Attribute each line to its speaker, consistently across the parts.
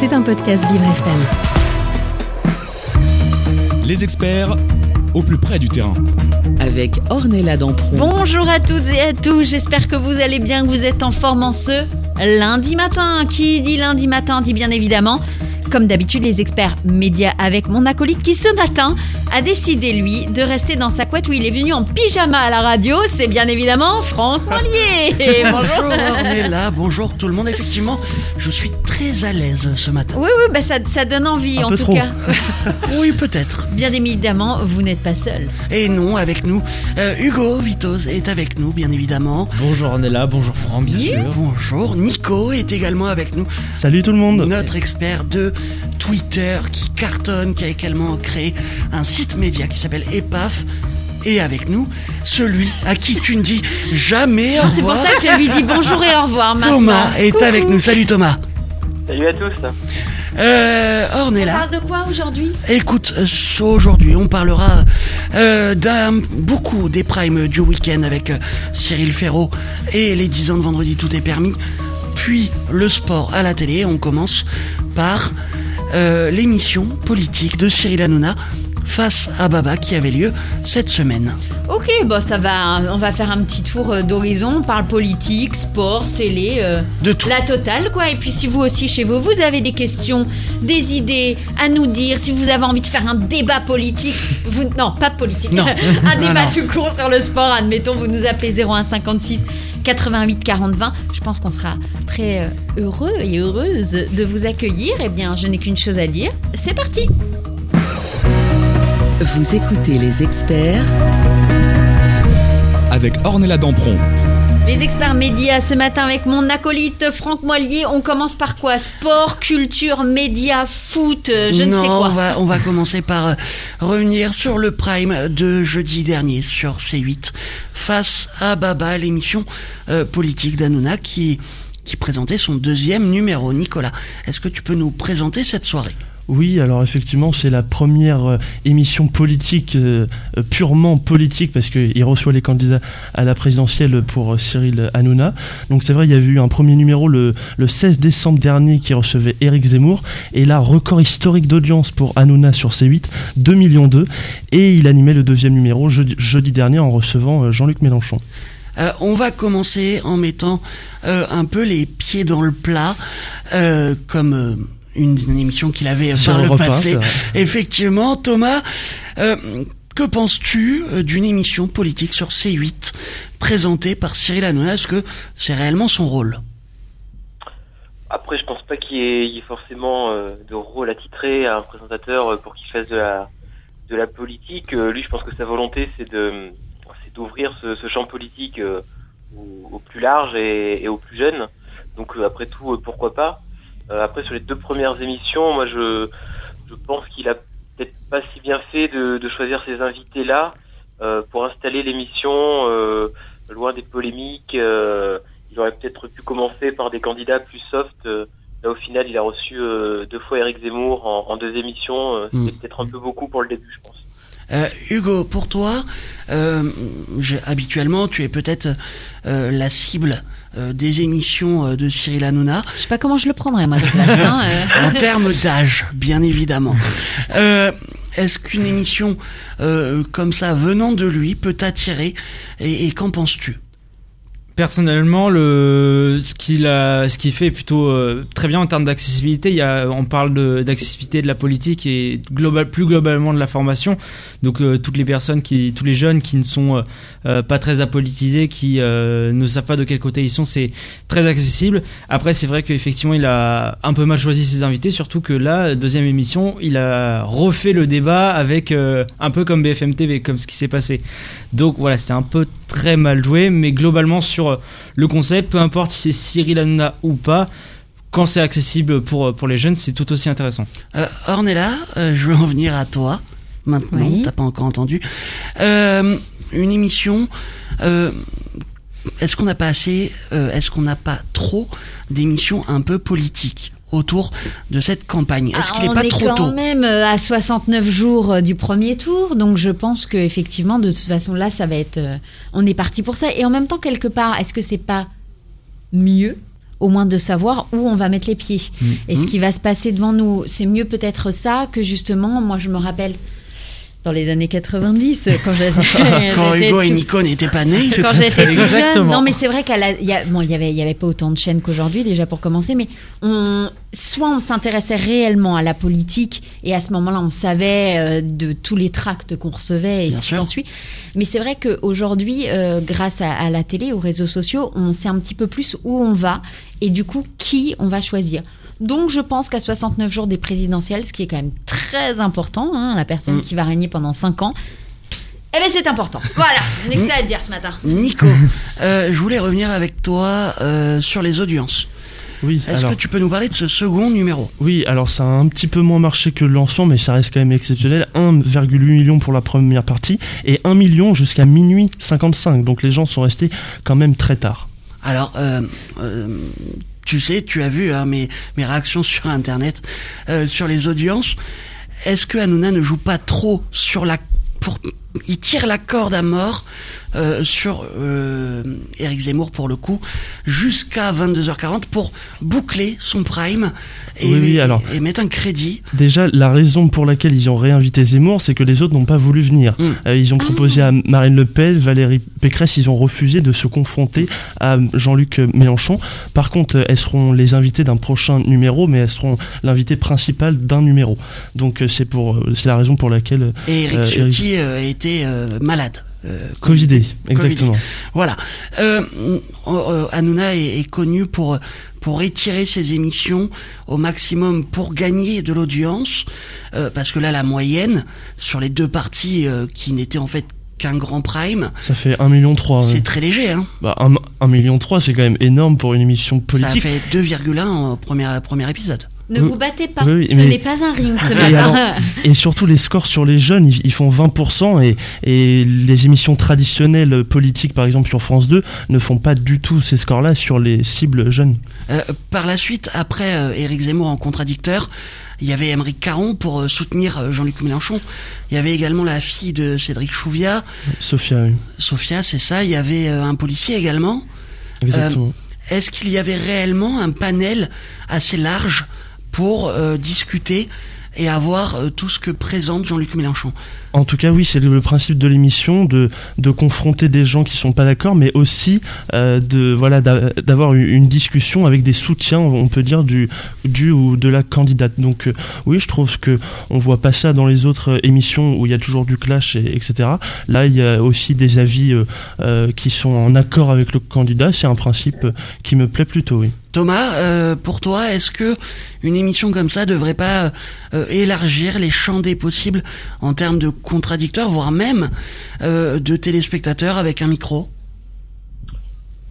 Speaker 1: C'est un podcast Vivre FM.
Speaker 2: Les experts au plus près du terrain.
Speaker 3: avec Ornella Dampron.
Speaker 4: Bonjour à toutes et à tous, j'espère que vous allez bien, que vous êtes en forme en ce lundi matin. Qui dit lundi matin dit bien évidemment, comme d'habitude, les experts médias avec mon acolyte qui ce matin a décidé, lui, de rester dans sa couette où il est venu en pyjama à la radio. C'est bien évidemment Franck Mollier.
Speaker 5: Bonjour Ornella, bonjour tout le monde. Effectivement, je suis très à l'aise ce matin.
Speaker 4: Oui, oui, bah ça, ça donne envie
Speaker 6: Un
Speaker 4: en
Speaker 6: peu
Speaker 4: tout
Speaker 6: trop.
Speaker 4: cas.
Speaker 5: Oui, peut-être.
Speaker 4: Bien évidemment, vous n'êtes pas seul.
Speaker 5: Et non, avec nous, euh, Hugo Vitos est avec nous, bien évidemment.
Speaker 6: Bonjour Ornella, bonjour Franck, bien sûr.
Speaker 5: Bonjour, Nico est également avec nous,
Speaker 6: Salut tout le monde.
Speaker 5: notre expert de Twitter qui cartonne, qui a également créé un site média qui s'appelle Epaf. Et avec nous, celui à qui tu ne dis jamais au
Speaker 4: Ah, C'est pour
Speaker 5: revoir.
Speaker 4: ça que je lui dis bonjour et au revoir maintenant.
Speaker 5: Thomas est
Speaker 4: Coucou.
Speaker 5: avec nous. Salut Thomas.
Speaker 7: Salut à tous.
Speaker 5: Euh,
Speaker 4: On
Speaker 5: Ornella.
Speaker 4: parle de quoi aujourd'hui?
Speaker 5: Écoute, aujourd'hui, on parlera euh, d'un beaucoup des primes du week-end avec euh, Cyril Ferraud et les 10 ans de vendredi tout est permis. Puis le sport à la télé. On commence par euh, l'émission politique de Cyril Hanouna face à Baba qui avait lieu cette semaine.
Speaker 4: Ok, bon ça va, on va faire un petit tour euh, d'horizon, on parle politique, sport, télé, euh,
Speaker 5: De tout.
Speaker 4: la totale quoi. Et puis si vous aussi chez vous, vous avez des questions, des idées à nous dire, si vous avez envie de faire un débat politique, vous non pas politique,
Speaker 5: Non.
Speaker 4: un
Speaker 5: Non,
Speaker 4: débat
Speaker 5: non.
Speaker 4: tout court sur le sport, admettons, vous nous appelez 0156 88 40 20. Je pense qu'on sera très euh, heureux et heureuse de vous accueillir. Eh bien, je n'ai qu'une chose à dire, c'est parti.
Speaker 3: Vous écoutez les experts
Speaker 2: Avec Ornella Dampron.
Speaker 4: Les experts médias ce matin avec mon acolyte Franck Moilier. On commence par quoi? Sport, culture, médias, foot, euh, je
Speaker 5: non,
Speaker 4: ne sais quoi.
Speaker 5: On va, on va commencer par euh, revenir sur le prime de jeudi dernier sur C8 face à Baba, l'émission euh, politique d'Anouna qui, qui présentait son deuxième numéro. Nicolas, est-ce que tu peux nous présenter cette soirée?
Speaker 6: Oui, alors effectivement, c'est la première euh, émission politique, euh, euh, purement politique, parce qu'il reçoit les candidats à la présidentielle pour Cyril Hanouna. Donc c'est vrai, il y avait eu un premier numéro le, le 16 décembre dernier qui recevait Éric Zemmour. Et là, record historique d'audience pour Hanouna sur C8, 2 millions 2. Et il animait le deuxième numéro jeudi, dernier en recevant Jean-Luc Mélenchon.
Speaker 5: On va commencer en mettant un peu les pieds dans le plat, comme une, une émission qu'il avait euh,
Speaker 6: Sur
Speaker 5: par le passé. Effectivement, Thomas, euh, que penses-tu euh, d'une émission politique sur C8 présentée par Cyril Hanouna? Est-ce que c'est réellement son rôle?
Speaker 7: Après, je pense pas qu'il y, ait- il y ait forcément euh, de rôle à titrer à un présentateur euh, pour qu'il fasse de la, de la politique. Euh, lui, je pense que sa volonté, c'est de, c'est d'ouvrir ce, ce champ politique euh, au, au plus large et, et aux plus jeunes. Donc, euh, après tout, euh, pourquoi pas? Après, sur les deux premières émissions, moi, je, je pense qu'il a peut-être pas si bien fait de, de choisir ces invités-là euh, pour installer l'émission euh, loin des polémiques. euh, il aurait peut-être pu commencer par des candidats plus soft. euh, Là, au final, il a reçu euh, deux fois Eric Zemmour en, en deux émissions. euh, C'était
Speaker 5: Mm.
Speaker 7: peut-être un peu beaucoup pour le début, je pense.
Speaker 5: Euh, Hugo, pour toi, euh, je- habituellement, tu es peut-être euh, la cible euh, des émissions euh, de Cyril Hanouna.
Speaker 4: Je sais pas comment je le prendrais moi place. hein,
Speaker 5: en termes d'âge, bien évidemment. Euh, Est-ce qu'une émission euh, comme ça, venant de lui, peut t'attirer Et, et qu'en penses-tu?
Speaker 8: Personnellement, le ce qu'il ce qu'il fait est plutôt euh, très bien en termes d'accessibilité. On parle d'accessibilité de, la politique et global, plus globalement de la formation. Donc euh, toutes les personnes qui, tous les jeunes qui ne sont euh, pas très apolitisés, qui ne savent pas de quel côté ils sont, c'est très accessible. Après, c'est vrai qu'effectivement, il a un peu mal choisi ses invités, surtout que là, deuxième émission, il a refait le débat avec un peu comme BFM TV, comme ce qui s'est passé. Donc voilà, c'était un peu très mal joué, mais globalement sur euh, le concept, peu importe si c'est Cyril Hanouna ou pas, quand c'est accessible pour, euh, pour les jeunes, c'est tout aussi intéressant.
Speaker 5: euh, Ornella, euh, je veux en venir à toi. Maintenant,
Speaker 4: Oui.
Speaker 5: t'as pas encore entendu. Euh, une émission. euh, est-ce qu'on n'a pas assez euh, Est-ce qu'on n'a pas trop d'émissions un peu politiques? Autour de cette campagne Est-ce
Speaker 4: Ah,
Speaker 5: qu'il est
Speaker 4: on
Speaker 5: pas
Speaker 4: est
Speaker 5: trop
Speaker 4: quand
Speaker 5: tôt
Speaker 4: même euh, à 69 jours euh, du premier tour, donc je pense que effectivement de toute façon là ça va être, euh, on est parti pour ça. Et en même temps quelque part, est-ce que c'est pas mieux au moins de savoir où on va mettre les pieds?
Speaker 5: Mm.
Speaker 4: et ce qui va se passer devant nous. C'est mieux peut-être ça que justement, moi je me rappelle dans les années 90 quand j'étais
Speaker 5: Quand Hugo et Nico n'étaient pas nés.
Speaker 4: quand j'étais tout jeune.
Speaker 8: Exactement.
Speaker 4: Non, mais c'est vrai qu'à il y a, bon, il y avait, il y avait pas autant de chaînes qu'aujourd'hui déjà pour commencer, mais on, soit on s'intéressait réellement à la politique et à ce moment-là on savait euh, de tous les tracts qu'on recevait et
Speaker 5: Bien
Speaker 4: ce qui s'ensuit. Mais c'est vrai qu'aujourd'hui, euh, grâce à, à la télé, aux réseaux sociaux, on sait un petit peu plus où on va et du coup qui on va choisir. Donc je pense qu'à 69 jours des présidentielles, ce qui est quand même très important, hein, la personne
Speaker 5: Mm.
Speaker 4: qui va régner pendant 5 ans, eh ben c'est important. Voilà, on que ça à dire ce matin.
Speaker 5: Nico, euh, je voulais revenir avec toi euh, sur les audiences.
Speaker 6: Oui,
Speaker 5: Est-ce que tu peux nous parler de ce second numéro?
Speaker 6: Oui, alors ça a un petit peu moins marché que le lancement, mais ça reste quand même exceptionnel. 1,8 million pour la première partie et 1 million jusqu'à minuit 55. Donc les gens sont restés quand même très tard.
Speaker 5: Alors, euh, euh, tu sais, tu as vu hein, mes, réactions sur Internet, euh, sur les audiences. Est-ce que Hanouna ne joue pas trop sur la... Pour, il tire la corde à mort euh, sur euh, Eric Zemmour pour le coup jusqu'à 22h40 pour boucler son prime et,
Speaker 6: Oui, oui, alors.
Speaker 5: et mettre un crédit.
Speaker 6: Déjà, la raison pour laquelle ils ont réinvité Zemmour, c'est que les autres n'ont pas voulu venir.
Speaker 5: Mm.
Speaker 6: Euh, ils ont proposé à Marine Le Pen, Valérie Pécresse, ils ont refusé de se confronter à Jean-Luc Mélenchon. Par contre, euh, elles seront les invités d'un prochain numéro, mais elles seront l'invité principal d'un numéro. Donc euh, c'est pour, euh, c'est la raison pour laquelle euh,
Speaker 5: Et Eric
Speaker 6: Euh,
Speaker 5: Ciotti euh, était euh, malade. euh,
Speaker 6: Covidé, exactement.
Speaker 5: Voilà. Euh, euh, Hanouna est, est connu pour pour étirer ses émissions au maximum pour gagner de l'audience, euh, parce que là la moyenne sur les deux parties euh, qui n'étaient en fait qu'un grand prime,
Speaker 6: Ça fait 1,3 million. ouais.
Speaker 5: c'est très léger. Hein.
Speaker 6: Bah, 1 million, c'est quand même énorme pour une émission
Speaker 5: Ça a
Speaker 6: politique.
Speaker 5: fait 2,1 au premier premier épisode.
Speaker 4: Ne vous battez pas,
Speaker 6: Oui, oui,
Speaker 4: ce
Speaker 6: mais-
Speaker 4: n'est pas un ring ce
Speaker 6: Et alors, Et surtout les scores sur les jeunes, ils, ils font 20% et, et les émissions traditionnelles politiques, par exemple sur France 2, ne font pas du tout ces scores-là sur les cibles jeunes.
Speaker 5: Euh, par la suite, après euh, Éric Zemmour en contradicteur, il y avait Émeric Caron pour euh, soutenir euh, Jean-Luc Mélenchon. Il y avait également la fille de Cédric Chouviat,
Speaker 6: Sophia, oui.
Speaker 5: Sophia, c'est ça. Il y avait euh, un policier également.
Speaker 6: exactement.
Speaker 5: Est-ce qu'il y avait réellement un panel assez large pour euh, discuter et avoir euh, tout ce que présente Jean-Luc Mélenchon
Speaker 6: En tout cas, oui, c'est le, principe de l'émission de, de confronter des gens qui sont pas d'accord, mais aussi euh, de voilà d'a- d'avoir une une discussion avec des soutiens, on peut dire du du ou de la candidate. Donc euh, oui, je trouve que on voit pas ça dans les autres euh, émissions où il y a toujours du clash, et, etc. Là, il y a aussi des avis euh, euh, qui sont en accord avec le candidat. C'est un principe euh, qui me plaît plutôt, oui.
Speaker 5: Thomas, euh, pour toi, est-ce que une émission comme ça devrait pas euh, élargir les champs des possibles en termes de contradicteurs, voire même euh, de téléspectateurs avec un micro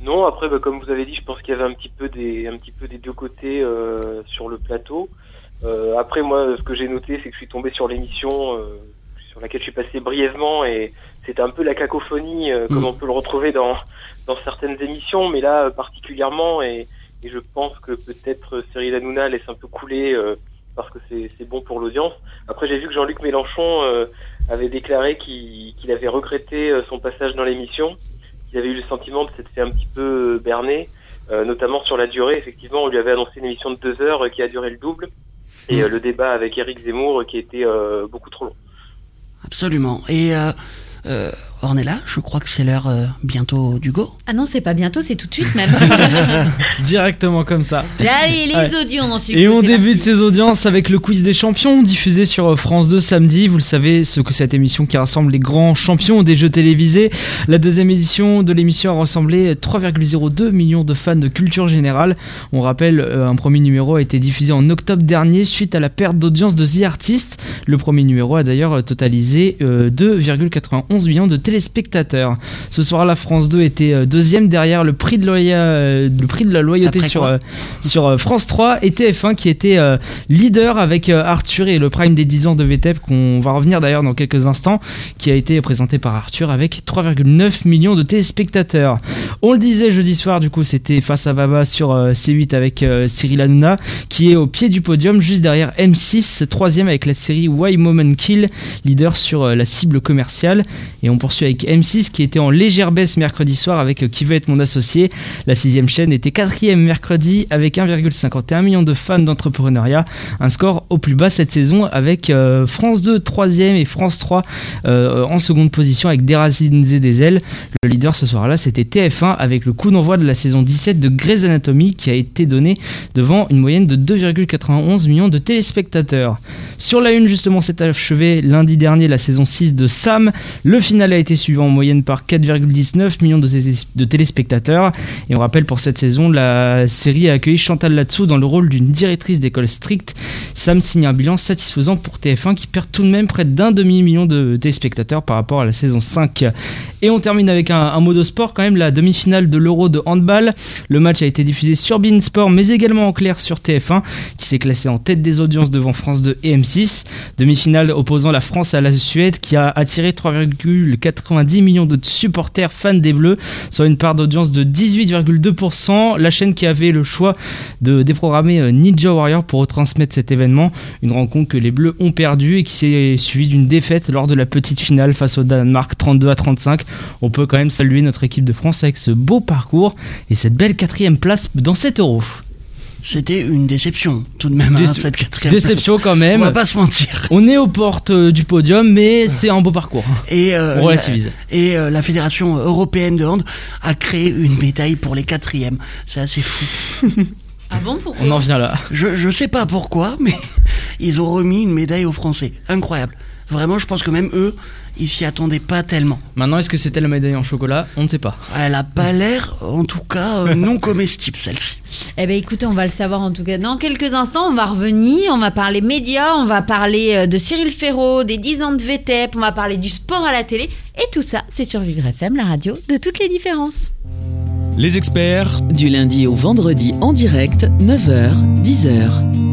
Speaker 7: Non, après, bah, comme vous avez dit, je pense qu'il y avait un petit peu des, un petit peu des deux côtés euh, sur le plateau. Euh, après, moi, ce que j'ai noté, c'est que je suis tombé sur l'émission sur laquelle je suis passé brièvement et c'était un peu la cacophonie, comme
Speaker 5: Mm.
Speaker 7: on peut le retrouver dans, dans certaines émissions, mais là particulièrement. Et, et je pense que peut-être Cyril Hanouna laisse un peu couler parce que c'est bon pour l'audience. Après, j'ai vu que Jean-Luc Mélenchon euh, avait déclaré qu'il avait regretté euh, son passage dans l'émission qu'il avait eu le sentiment de s'être fait un petit peu euh, berner, euh, notamment sur la durée. Effectivement, on lui avait annoncé une émission de deux heures euh, qui a duré le double, et
Speaker 5: Mm.
Speaker 7: euh, le débat avec Éric Zemmour qui était euh, beaucoup trop long.
Speaker 5: Absolument. Et euh, Ornella, je crois que c'est l'heure euh, bientôt du go.
Speaker 4: Ah non, c'est pas bientôt, c'est tout de suite même.
Speaker 8: Directement comme ça.
Speaker 4: Allez, les
Speaker 8: ouais.
Speaker 4: audiences.
Speaker 8: Et on débute ces audiences avec le quiz des champions diffusé sur euh, France 2 samedi. Vous le savez, ce que cette émission qui rassemble les grands champions des jeux télévisés. La deuxième édition de l'émission a rassemblé 3,02 millions de fans de culture générale. On rappelle, euh, un premier numéro a été diffusé en octobre dernier suite à la perte d'audience de The Artist. Le premier numéro a d'ailleurs totalisé 2,91 11 millions de téléspectateurs. Ce soir, la France 2 était euh, deuxième derrière le prix de, euh, la loyauté sur, euh, France 3 et TF1 qui était leader avec Arthur et le prime des 10 ans de VTEP qu'on va revenir d'ailleurs dans quelques instants, qui a été présenté par Arthur avec 3,9 millions de téléspectateurs. On le disait jeudi soir, du coup, c'était face à Vava sur C8 avec Cyril Hanouna qui est au pied du podium juste derrière M6, troisième avec la série Why Moment Kill, leader sur la cible commerciale et on poursuit avec M6 qui était en légère baisse mercredi soir avec euh, Qui veut être mon associé. La sixième chaîne était quatrième mercredi avec 1,51 million de fans d'entrepreneuriat. Un score au plus bas cette saison avec euh, France 2 troisième et France 3 euh, en seconde position avec Des racines et des ailes. Le leader ce soir-là c'était TF1 avec le coup d'envoi de la saison 17 de Grey's Anatomy qui a été donné devant une moyenne de 2,91 millions de téléspectateurs. Sur la une justement s'est achevé lundi dernier la saison 6 de Sam. Final a été suivi en moyenne par 4,19 millions de, télé- de téléspectateurs. Et on rappelle pour cette saison, la série a accueilli Chantal Latsou dans le rôle d'une directrice d'école stricte. Sam signe un bilan satisfaisant pour TF1 qui perd tout de même près d'un demi-million de téléspectateurs par rapport à la saison 5. Et on termine avec un, mot de sport quand même, la demi-finale de l'Euro de handball. Le match a été diffusé sur Beansport mais également en clair sur TF1 qui s'est classé en tête des audiences devant France 2 et M6. Demi-finale opposant la France à la Suède qui a attiré 3,90 millions de supporters fans des Bleus, soit une part d'audience de 18,2%. La chaîne qui avait le choix de déprogrammer euh, Ninja Warrior pour retransmettre cet événement, une rencontre que les Bleus ont perdue et qui s'est suivie d'une défaite lors de la petite finale face au Danemark 32 à 35. On peut quand même saluer notre équipe de France avec ce beau parcours et cette belle quatrième place dans cet euro.
Speaker 5: C'était une déception, tout de même, hein, cette quatrième
Speaker 8: Déception
Speaker 5: place.
Speaker 8: quand
Speaker 5: On
Speaker 8: même.
Speaker 5: va pas se mentir.
Speaker 8: On est aux portes euh, du podium, mais c'est un beau parcours.
Speaker 5: Et, euh,
Speaker 8: On relativise.
Speaker 5: la, et euh, la Fédération européenne de hand a créé une médaille pour les quatrièmes. C'est assez fou.
Speaker 4: Ah bon, pourquoi?
Speaker 8: On en vient là.
Speaker 5: Je, je sais pas pourquoi, mais ils ont remis une médaille aux Français. Incroyable. Vraiment, je pense que même eux, ils s'y attendaient pas tellement.
Speaker 8: Maintenant, est-ce que c'était la médaille en chocolat? On ne sait pas.
Speaker 5: Elle a pas l'air, en tout cas, euh, non comestible celle-ci.
Speaker 4: Eh ben écoutez, on va le savoir en tout cas. Dans quelques instants, on va revenir, on va parler médias, on va parler euh, de Cyril Ferraud, des 10 ans de VTEP, on va parler du sport à la télé. Et tout ça, c'est sur Vivre FM, la radio de toutes les différences.
Speaker 2: Les experts
Speaker 3: Du lundi au vendredi en direct, 9h, 10h.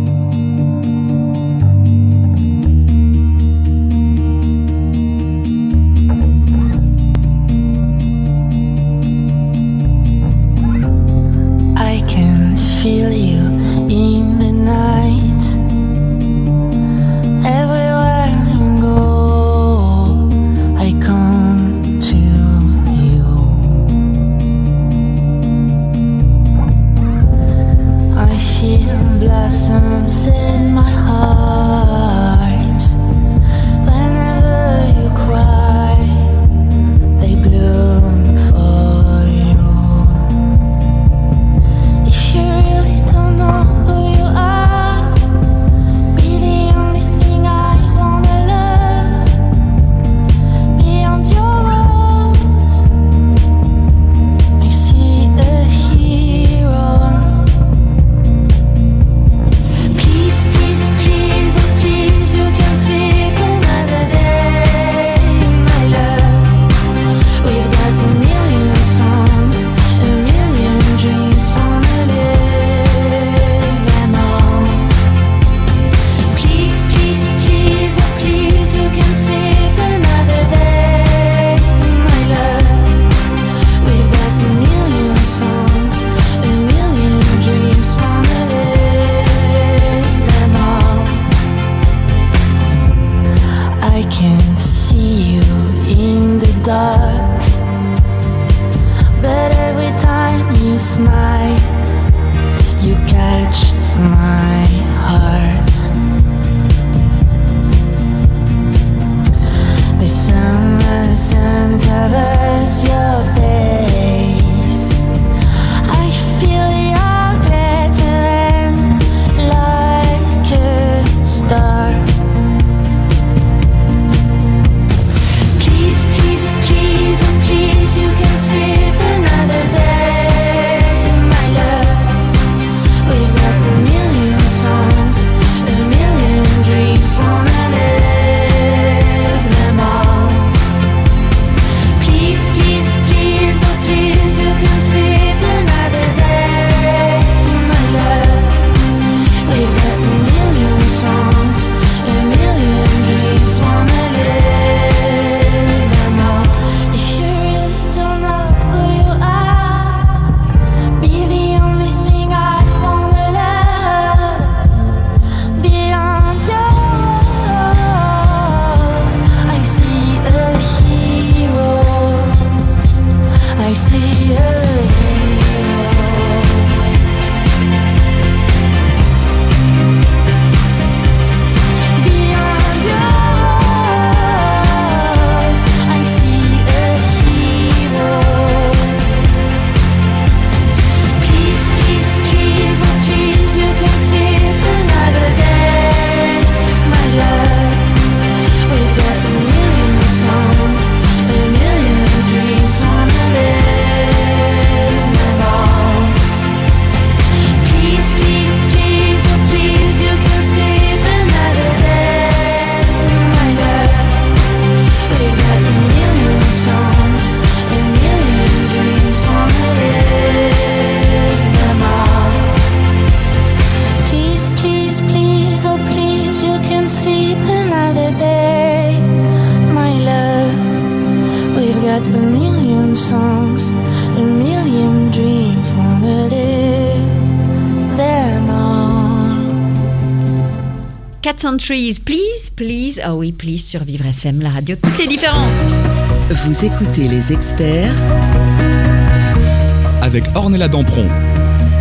Speaker 4: Centuries, please, please. Ah oui, please, sur Vivre FM, la radio, toutes les différences.
Speaker 3: Vous écoutez les experts
Speaker 2: avec Ornella Dampron.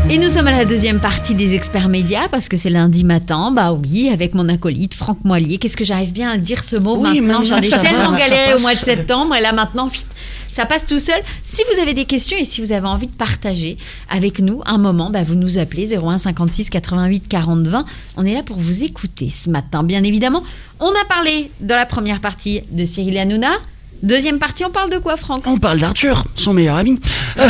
Speaker 4: Et nous sommes à la deuxième partie des experts médias parce que c'est lundi matin. Bah oui, avec mon acolyte Franck Moilier. Qu'est-ce que j'arrive bien à dire ce mot?
Speaker 5: Oui,
Speaker 4: maintenant J'en ai tellement galéré au mois de septembre et là maintenant, vite, ça passe tout seul. Si vous avez des questions et si vous avez envie de partager avec nous un moment, bah vous nous appelez 01 56 88 40 20. On est là pour vous écouter ce matin, bien évidemment. On a parlé dans la première partie de Cyril Hanouna. Deuxième partie, on parle de quoi, Franck?
Speaker 5: On parle d'Arthur, son meilleur ami.
Speaker 4: Bien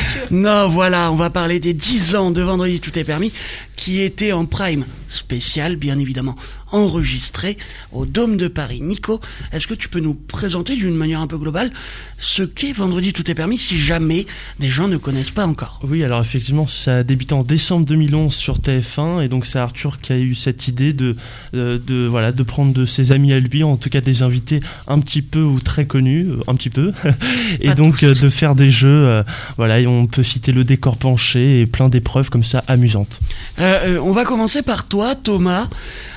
Speaker 4: sûr.
Speaker 5: Non, voilà, on va parler des 10 ans de Vendredi Tout est permis, qui était en prime spécial, bien évidemment, enregistré au Dôme de Paris. Nico, est-ce que tu peux nous présenter d'une manière un peu globale ce qu'est Vendredi Tout est permis si jamais des gens ne connaissent pas encore?
Speaker 6: Oui, alors effectivement, ça a débuté en décembre 2011 sur TF1 et donc c'est Arthur qui a eu cette idée de, de, de, voilà de prendre de ses amis à lui, en tout cas des invités un petit peu ou très connus, euh, un petit peu, et
Speaker 5: Pas
Speaker 6: donc
Speaker 5: tous.
Speaker 6: euh, de faire des jeux. euh, voilà, et on peut citer le décor penché et plein d'épreuves comme ça amusantes.
Speaker 5: Euh, euh, on va commencer par toi, Thomas.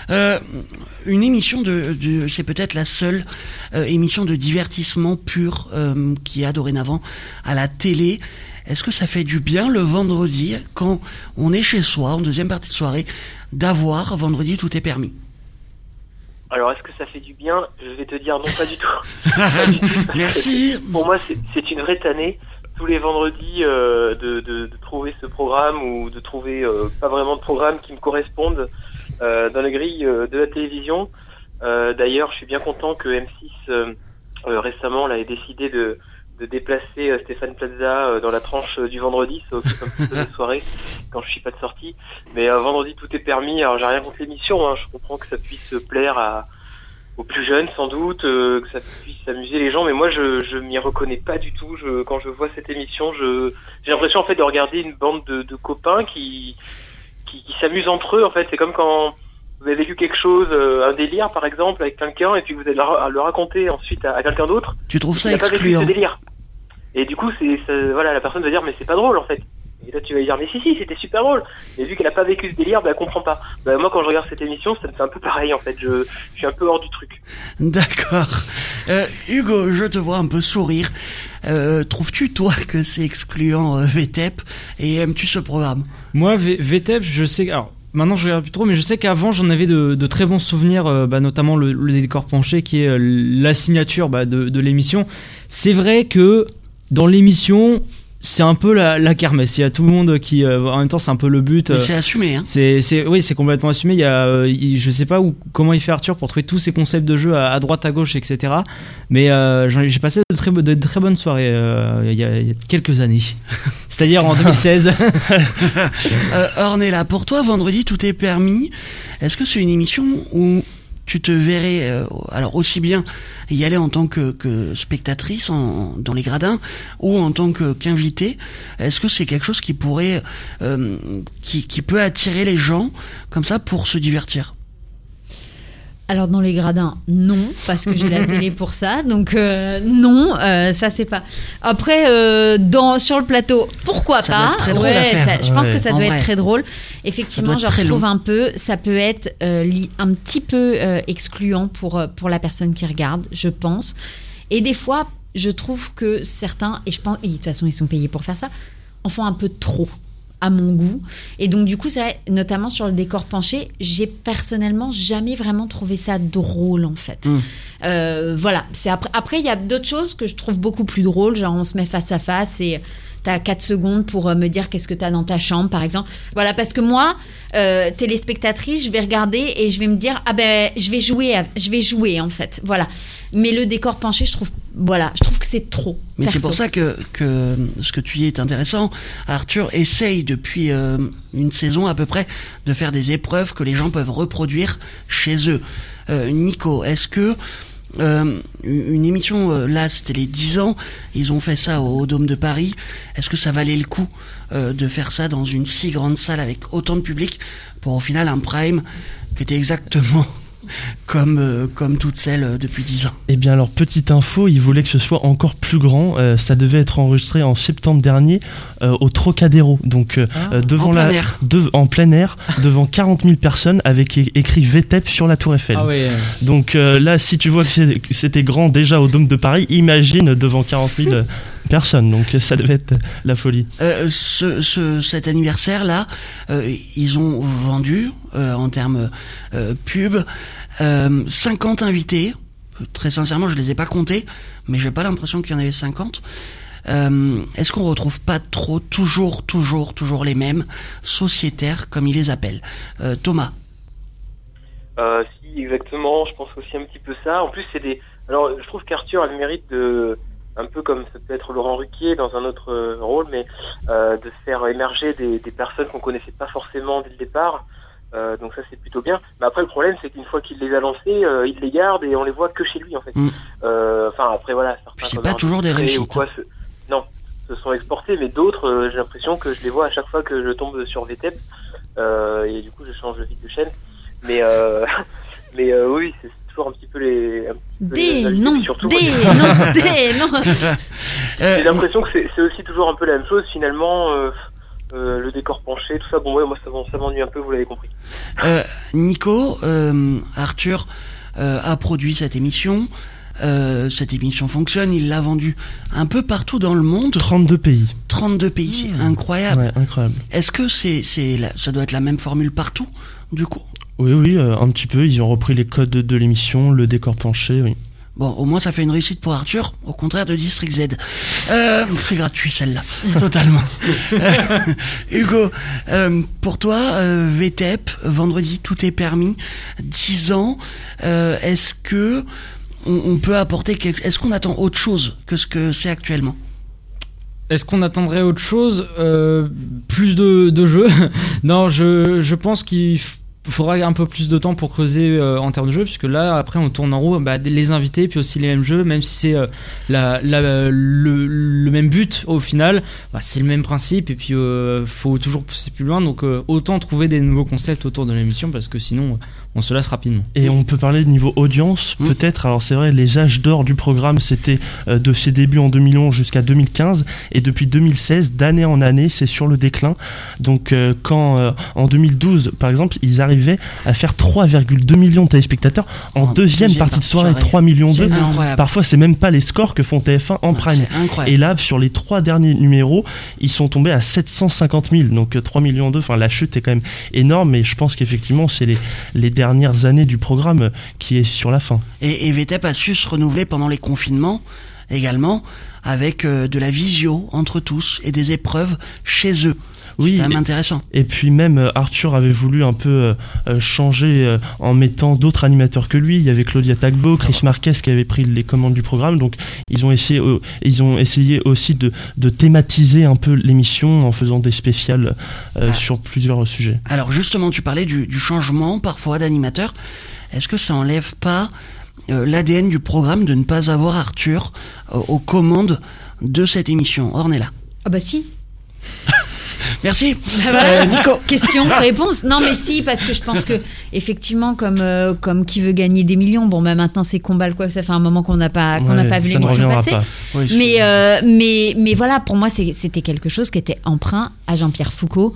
Speaker 5: Euh, une émission de, de c'est peut-être la seule euh, émission de divertissement pur euh, qui y a dorénavant à la télé. Est-ce que ça fait du bien le vendredi quand on est chez soi en deuxième partie de soirée d'avoir vendredi tout est permis?
Speaker 7: Alors, est-ce que ça fait du bien? Je vais te dire non, pas du tout. Pas du tout.
Speaker 5: Merci.
Speaker 7: Pour moi, c'est c'est une vraie tannée. Tous les vendredis, euh, de, de, de trouver ce programme ou de trouver euh, pas vraiment de programme qui me correspondent euh, dans la grille euh, de la télévision. Euh, D'ailleurs, je suis bien content que M6 euh, récemment là, ait décidé de, de déplacer Stéphane Plaza dans la tranche du vendredi. Ça occupe un soirée quand je suis pas de sortie. Mais vendredi, tout est permis. Alors, j'ai rien contre l'émission. Hein. Je comprends que ça puisse plaire à aux plus jeunes sans doute, euh, que ça puisse amuser les gens, mais moi je, je m'y reconnais pas du tout. Je, quand je vois cette émission, je j'ai l'impression en fait de regarder une bande de, de copains qui qui, qui s'amusent entre eux. En fait, c'est comme quand vous avez vécu quelque chose, euh, un délire par exemple avec quelqu'un, et puis vous allez le ra- le raconter ensuite à, à quelqu'un d'autre.
Speaker 5: Tu trouves ça
Speaker 7: n'a pas vécu
Speaker 5: excluant
Speaker 7: ce délire. Et du coup, c'est voilà, la personne va dire mais c'est pas drôle en fait. Et là tu vas lui dire mais si si c'était super drôle. Et vu qu'elle a pas vécu ce délire, bah elle comprend pas. Bah moi quand je regarde cette émission, ça me fait un peu pareil en fait. Je, je suis un peu hors du truc.
Speaker 5: D'accord. Euh, Hugo, je te vois un peu sourire. Euh, Trouves-tu toi que c'est excluant euh, VTEP et aimes-tu ce programme?
Speaker 8: Moi, V- VTEP, je sais. Alors, maintenant, je regarde plus trop, mais je sais qu'avant, j'en avais de, de très bons souvenirs, euh, bah, notamment le, le décor penché, qui est euh, la signature bah, de, de l'émission. C'est vrai que dans l'émission, c'est un peu la, la kermesse. Il y a tout le monde qui, euh, en même temps, c'est un peu le but. Euh,
Speaker 5: C'est assumé, hein
Speaker 8: c'est, c'est, oui, c'est complètement assumé. Il y a, euh, il- je sais pas où, comment il fait Arthur pour trouver tous ces concepts de jeu à, à droite, à gauche, etc. Mais j'ai passé de très, bo- de très bonnes soirées il, y a, il y a quelques années. C'est-à-dire en 2016.
Speaker 5: Euh, Ornella, pour toi, vendredi, tout est permis. Est-ce que c'est une émission où tu te verrais, euh, alors aussi bien y aller en tant que, spectatrice en, dans les gradins ou en tant que qu'invité Est-ce que c'est quelque chose qui pourrait, euh, qui, qui peut attirer les gens comme ça pour se divertir?
Speaker 4: Alors dans les gradins, non, parce que j'ai la télé pour ça. Donc euh, non, euh, ça c'est pas. Après, euh, dans sur le plateau, pourquoi
Speaker 5: Ça
Speaker 4: pas?
Speaker 5: doit être très drôle
Speaker 4: Ouais,
Speaker 5: à faire.
Speaker 4: ça- je pense que ça
Speaker 5: En
Speaker 4: doit
Speaker 5: vrai.
Speaker 4: être très drôle. Effectivement, je retrouve un peu. Ça peut être un petit peu excluant pour pour la personne qui regarde, je pense. Et des fois, je trouve que certains, et je pense, et de toute façon ils sont payés pour faire ça, en font un peu trop à mon goût. Et donc du coup, ça, notamment sur le décor penché, j'ai personnellement jamais vraiment trouvé ça drôle en fait.
Speaker 5: Mm.
Speaker 4: Euh, voilà. C'est après. Après, il y a d'autres choses que je trouve beaucoup plus drôles. Genre, on se met face à face et t'as 4 secondes pour euh, me dire qu'est-ce que t'as dans ta chambre, par exemple. Voilà, parce que moi, euh, téléspectatrice, je vais regarder et je vais me dire ah ben je vais jouer, je vais jouer en fait. Voilà. Mais le décor penché, je trouve, voilà, je trouve que c'est trop.
Speaker 5: Mais c'est pour ça que, que ce que tu dis est intéressant. Arthur essaye depuis euh, une saison à peu près de faire des épreuves que les gens peuvent reproduire chez eux. Euh, Nico, est-ce que euh, une émission, euh, là c'était les 10 ans, ils ont fait ça au, au Dôme de Paris, est-ce que ça valait le coup euh, de faire ça dans une si grande salle avec autant de public pour au final un prime qui était exactement comme, euh, comme toutes celles euh, depuis 10 ans.
Speaker 6: Eh bien alors petite info, ils voulaient que ce soit encore plus grand. Euh, ça devait être enregistré en septembre dernier euh, au Trocadéro, donc euh, euh, devant
Speaker 5: en plein
Speaker 6: la,
Speaker 5: air.
Speaker 6: de- en plein air, devant 40 000 personnes, avec écrit VTEP sur la Tour Eiffel.
Speaker 8: Ah ouais.
Speaker 6: Donc euh, là, si tu vois que c'était grand déjà au Dôme de Paris, imagine devant 40 000 personnes. Donc euh, ça devait être la folie.
Speaker 5: Euh, ce, ce, cet anniversaire-là, euh, ils ont vendu, euh, en termes euh, pub, euh, 50 invités. Très sincèrement, je les ai pas comptés, mais j'ai pas l'impression qu'il y en avait 50. Euh, Est-ce qu'on retrouve pas trop toujours, toujours, toujours les mêmes sociétaires, comme ils les appellent? Euh, Thomas
Speaker 7: Euh, si, exactement. Je pense aussi un petit peu ça. En plus, c'est des. Alors, je trouve qu'Arthur a le mérite de, un peu comme ça peut être Laurent Ruquier dans un autre euh, rôle, mais euh, de faire émerger des, des personnes qu'on connaissait pas forcément dès le départ. Euh, donc ça c'est plutôt bien. Mais après le problème c'est qu'une fois qu'il les a lancés, euh, il les garde et on les voit que chez lui en fait.
Speaker 5: Mm.
Speaker 7: Euh, Enfin après voilà.
Speaker 5: c'est pas toujours des réussites.
Speaker 7: quoi, se- non, se sont exportés, mais d'autres euh, j'ai l'impression que je les vois à chaque fois que je tombe sur VTEP euh, et du coup je change vite de chaîne. Mais euh, mais euh, oui c'est toujours un petit peu les. un petit peu les
Speaker 4: Des non,
Speaker 7: surtout,
Speaker 4: des
Speaker 7: moi,
Speaker 4: non, des non.
Speaker 7: J'ai l'impression que c'est aussi toujours un peu la même chose finalement. euh, euh, le décor penché, tout ça, bon ouais, moi ça, ça m'ennuie un peu, vous l'avez compris.
Speaker 5: Euh, Nico, euh, Arthur euh, a produit cette émission. Euh, cette émission fonctionne, il l'a vendue un peu partout dans le monde.
Speaker 6: 32 pays.
Speaker 5: 32 pays, c'est incroyable.
Speaker 6: Ouais, incroyable.
Speaker 5: Est-ce que c'est, c'est, la- ça doit être la même formule partout, du coup?
Speaker 6: Oui, oui, euh, un petit peu. Ils ont repris les codes de, de l'émission, le décor penché, oui.
Speaker 5: Bon, au moins ça fait une réussite pour Arthur, au contraire de District Z. Euh, c'est gratuit celle-là, totalement. Euh, Hugo, euh, pour toi, euh, VTEP, vendredi tout est permis, 10 ans, euh, est-ce que on, on peut apporter quelque... Est-ce qu'on attend autre chose que ce que c'est actuellement?
Speaker 8: Est-ce qu'on attendrait autre chose? Euh, Plus de, de jeux? Non, je, je pense qu'il faudra un peu plus de temps pour creuser euh, en termes de jeux, puisque là, après, on tourne en roue bah, les invités, puis aussi les mêmes jeux, même si c'est euh, la, la- le, le même but au final, bah, c'est le même principe, et puis euh, faut toujours pousser plus loin, donc euh, autant trouver des nouveaux concepts autour de l'émission, parce que sinon, on se lasse rapidement.
Speaker 6: Et on peut parler de niveau audience,
Speaker 5: Mm.
Speaker 6: peut-être. Alors c'est vrai, les âges d'or du programme, c'était euh, de ses débuts en 2011 jusqu'à 2015, et depuis 2016, d'année en année, c'est sur le déclin. Donc euh, quand euh, en 2012, par exemple, ils arrivaient à faire 3,2 millions de téléspectateurs en,
Speaker 5: En
Speaker 6: deuxième,
Speaker 5: deuxième
Speaker 6: partie de soirée,
Speaker 5: soirée.
Speaker 6: 3 millions
Speaker 5: C'est
Speaker 6: 2.
Speaker 5: incroyable.
Speaker 6: Parfois, c'est même pas les scores que font TF1 en
Speaker 5: Ouais,
Speaker 6: prime. Et là, sur les trois derniers numéros, ils sont tombés à 750 000, donc euh, 3 millions d'eux. Enfin, la chute est quand même énorme, et je pense qu'effectivement, c'est les, les dernières années du programme qui est sur la fin.
Speaker 5: Et, et VTEP a su se renouveler pendant les confinements également, avec euh, de la visio entre tous et des épreuves chez eux. C'est
Speaker 6: Oui,
Speaker 5: quand même intéressant.
Speaker 6: Et puis même euh, Arthur avait voulu un peu euh, euh, changer euh, en mettant d'autres animateurs que lui. Il y avait Claudia Tagbo, Chris Marquez qui avait pris les commandes du programme. Donc ils ont essayé, euh, ils ont essayé aussi de, de thématiser un peu l'émission en faisant des spéciales euh,
Speaker 5: Ah.
Speaker 6: sur plusieurs sujets.
Speaker 5: Alors justement, tu parlais du, du changement parfois d'animateur. Est-ce que ça enlève pas euh, l'ADN du programme de ne pas avoir Arthur euh, aux commandes de cette émission? Ornella.
Speaker 4: Ah bah si.
Speaker 5: Merci.
Speaker 4: Bah voilà.
Speaker 5: Euh, Nico.
Speaker 4: Question, réponse. Non, mais si, parce que je pense que effectivement, comme euh, comme qui veut gagner des millions, bon, bah maintenant c'est combat quoi. Ça fait un moment qu'on n'a pas qu'on n'a
Speaker 6: Ouais,
Speaker 4: pas vu l'émission
Speaker 6: reviendra
Speaker 4: passer.
Speaker 6: pas.
Speaker 5: Oui,
Speaker 4: Mais euh, mais mais voilà, pour moi, c'était quelque chose qui était emprunt à Jean-Pierre Foucault.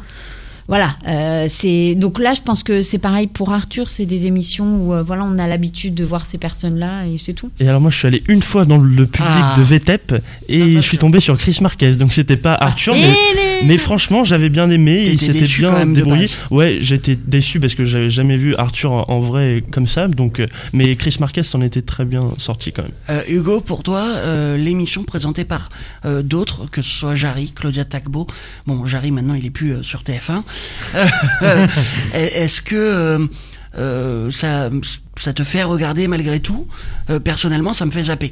Speaker 4: Voilà, euh, c'est donc là, je pense que c'est pareil pour Arthur. C'est des émissions où euh, voilà, on a l'habitude de voir ces personnes-là et c'est tout.
Speaker 6: Et alors moi je suis allé une fois dans le public
Speaker 5: Ah.
Speaker 6: de VTEP et je suis tombé sur Chris Marquez. Donc c'était pas Arthur,
Speaker 4: Et
Speaker 6: mais,
Speaker 4: les-
Speaker 6: mais franchement j'avais bien aimé. Il s'était bien débrouillé.
Speaker 5: base.
Speaker 6: Ouais, j'étais déçu parce que j'avais jamais vu Arthur en, en vrai comme ça. Donc, euh, mais Chris Marquez s'en était très bien sorti quand même.
Speaker 5: Euh, Hugo, pour toi, euh, l'émission présentée par euh, d'autres, que ce soit Jarry, Claudia Tagbo, bon, Jarry maintenant il est plus euh, sur TF1. Euh, Est-ce que euh, euh, ça, ça te fait regarder malgré tout? Euh, Personnellement, ça me fait zapper.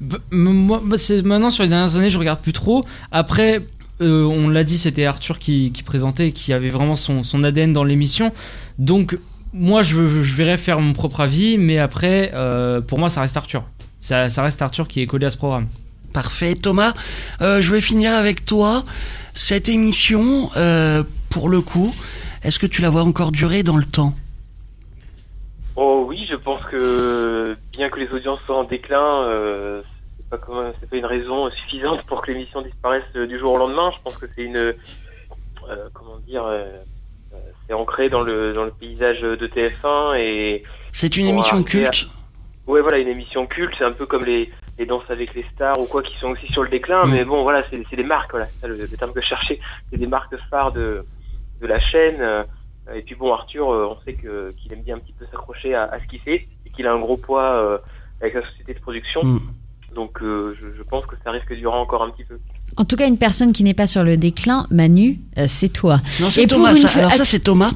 Speaker 8: Bah, moi, bah, c'est maintenant sur les dernières années, je regarde plus trop. Après, euh, on l'a dit, c'était Arthur qui, qui présentait, qui avait vraiment son, son ADN dans l'émission. Donc, moi, je, je verrais faire mon propre avis, mais après, euh, pour moi, ça reste Arthur. Ça, ça reste Arthur qui est collé à ce programme.
Speaker 5: Parfait. Thomas, euh, je vais finir avec toi. Cette émission, euh, pour le coup, est-ce que tu la vois encore durer dans le temps?
Speaker 7: Oh oui, je pense que bien que les audiences soient en déclin, euh, pas comme- c'est pas une raison suffisante pour que l'émission disparaisse euh, du jour au lendemain. Je pense que c'est une euh, comment dire, euh, c'est ancré dans le dans le paysage de TF1 et
Speaker 5: C'est une émission
Speaker 7: arriver à-
Speaker 5: culte.
Speaker 7: ouais voilà une émission culte. C'est un peu comme les les danses avec les stars ou quoi qui sont aussi sur le déclin. Mais bon voilà, c'est c'est des marques voilà, c'est ça le, le terme que je cherchais. C'est des marques phares de de la chaîne. et puis bon, Arthur, on sait que qu'il aime bien un petit peu s'accrocher à, à ce qu'il fait et qu'il a un gros poids euh, avec la société de production.
Speaker 5: Mm.
Speaker 7: Donc euh, je, je pense que ça risque de durer encore un petit peu.
Speaker 4: En tout cas, une personne qui n'est pas sur le déclin, Manu, euh, c'est toi.
Speaker 5: Non, c'est Thomas.
Speaker 4: une
Speaker 5: ça.
Speaker 4: fois-
Speaker 5: Alors ça, c'est Thomas.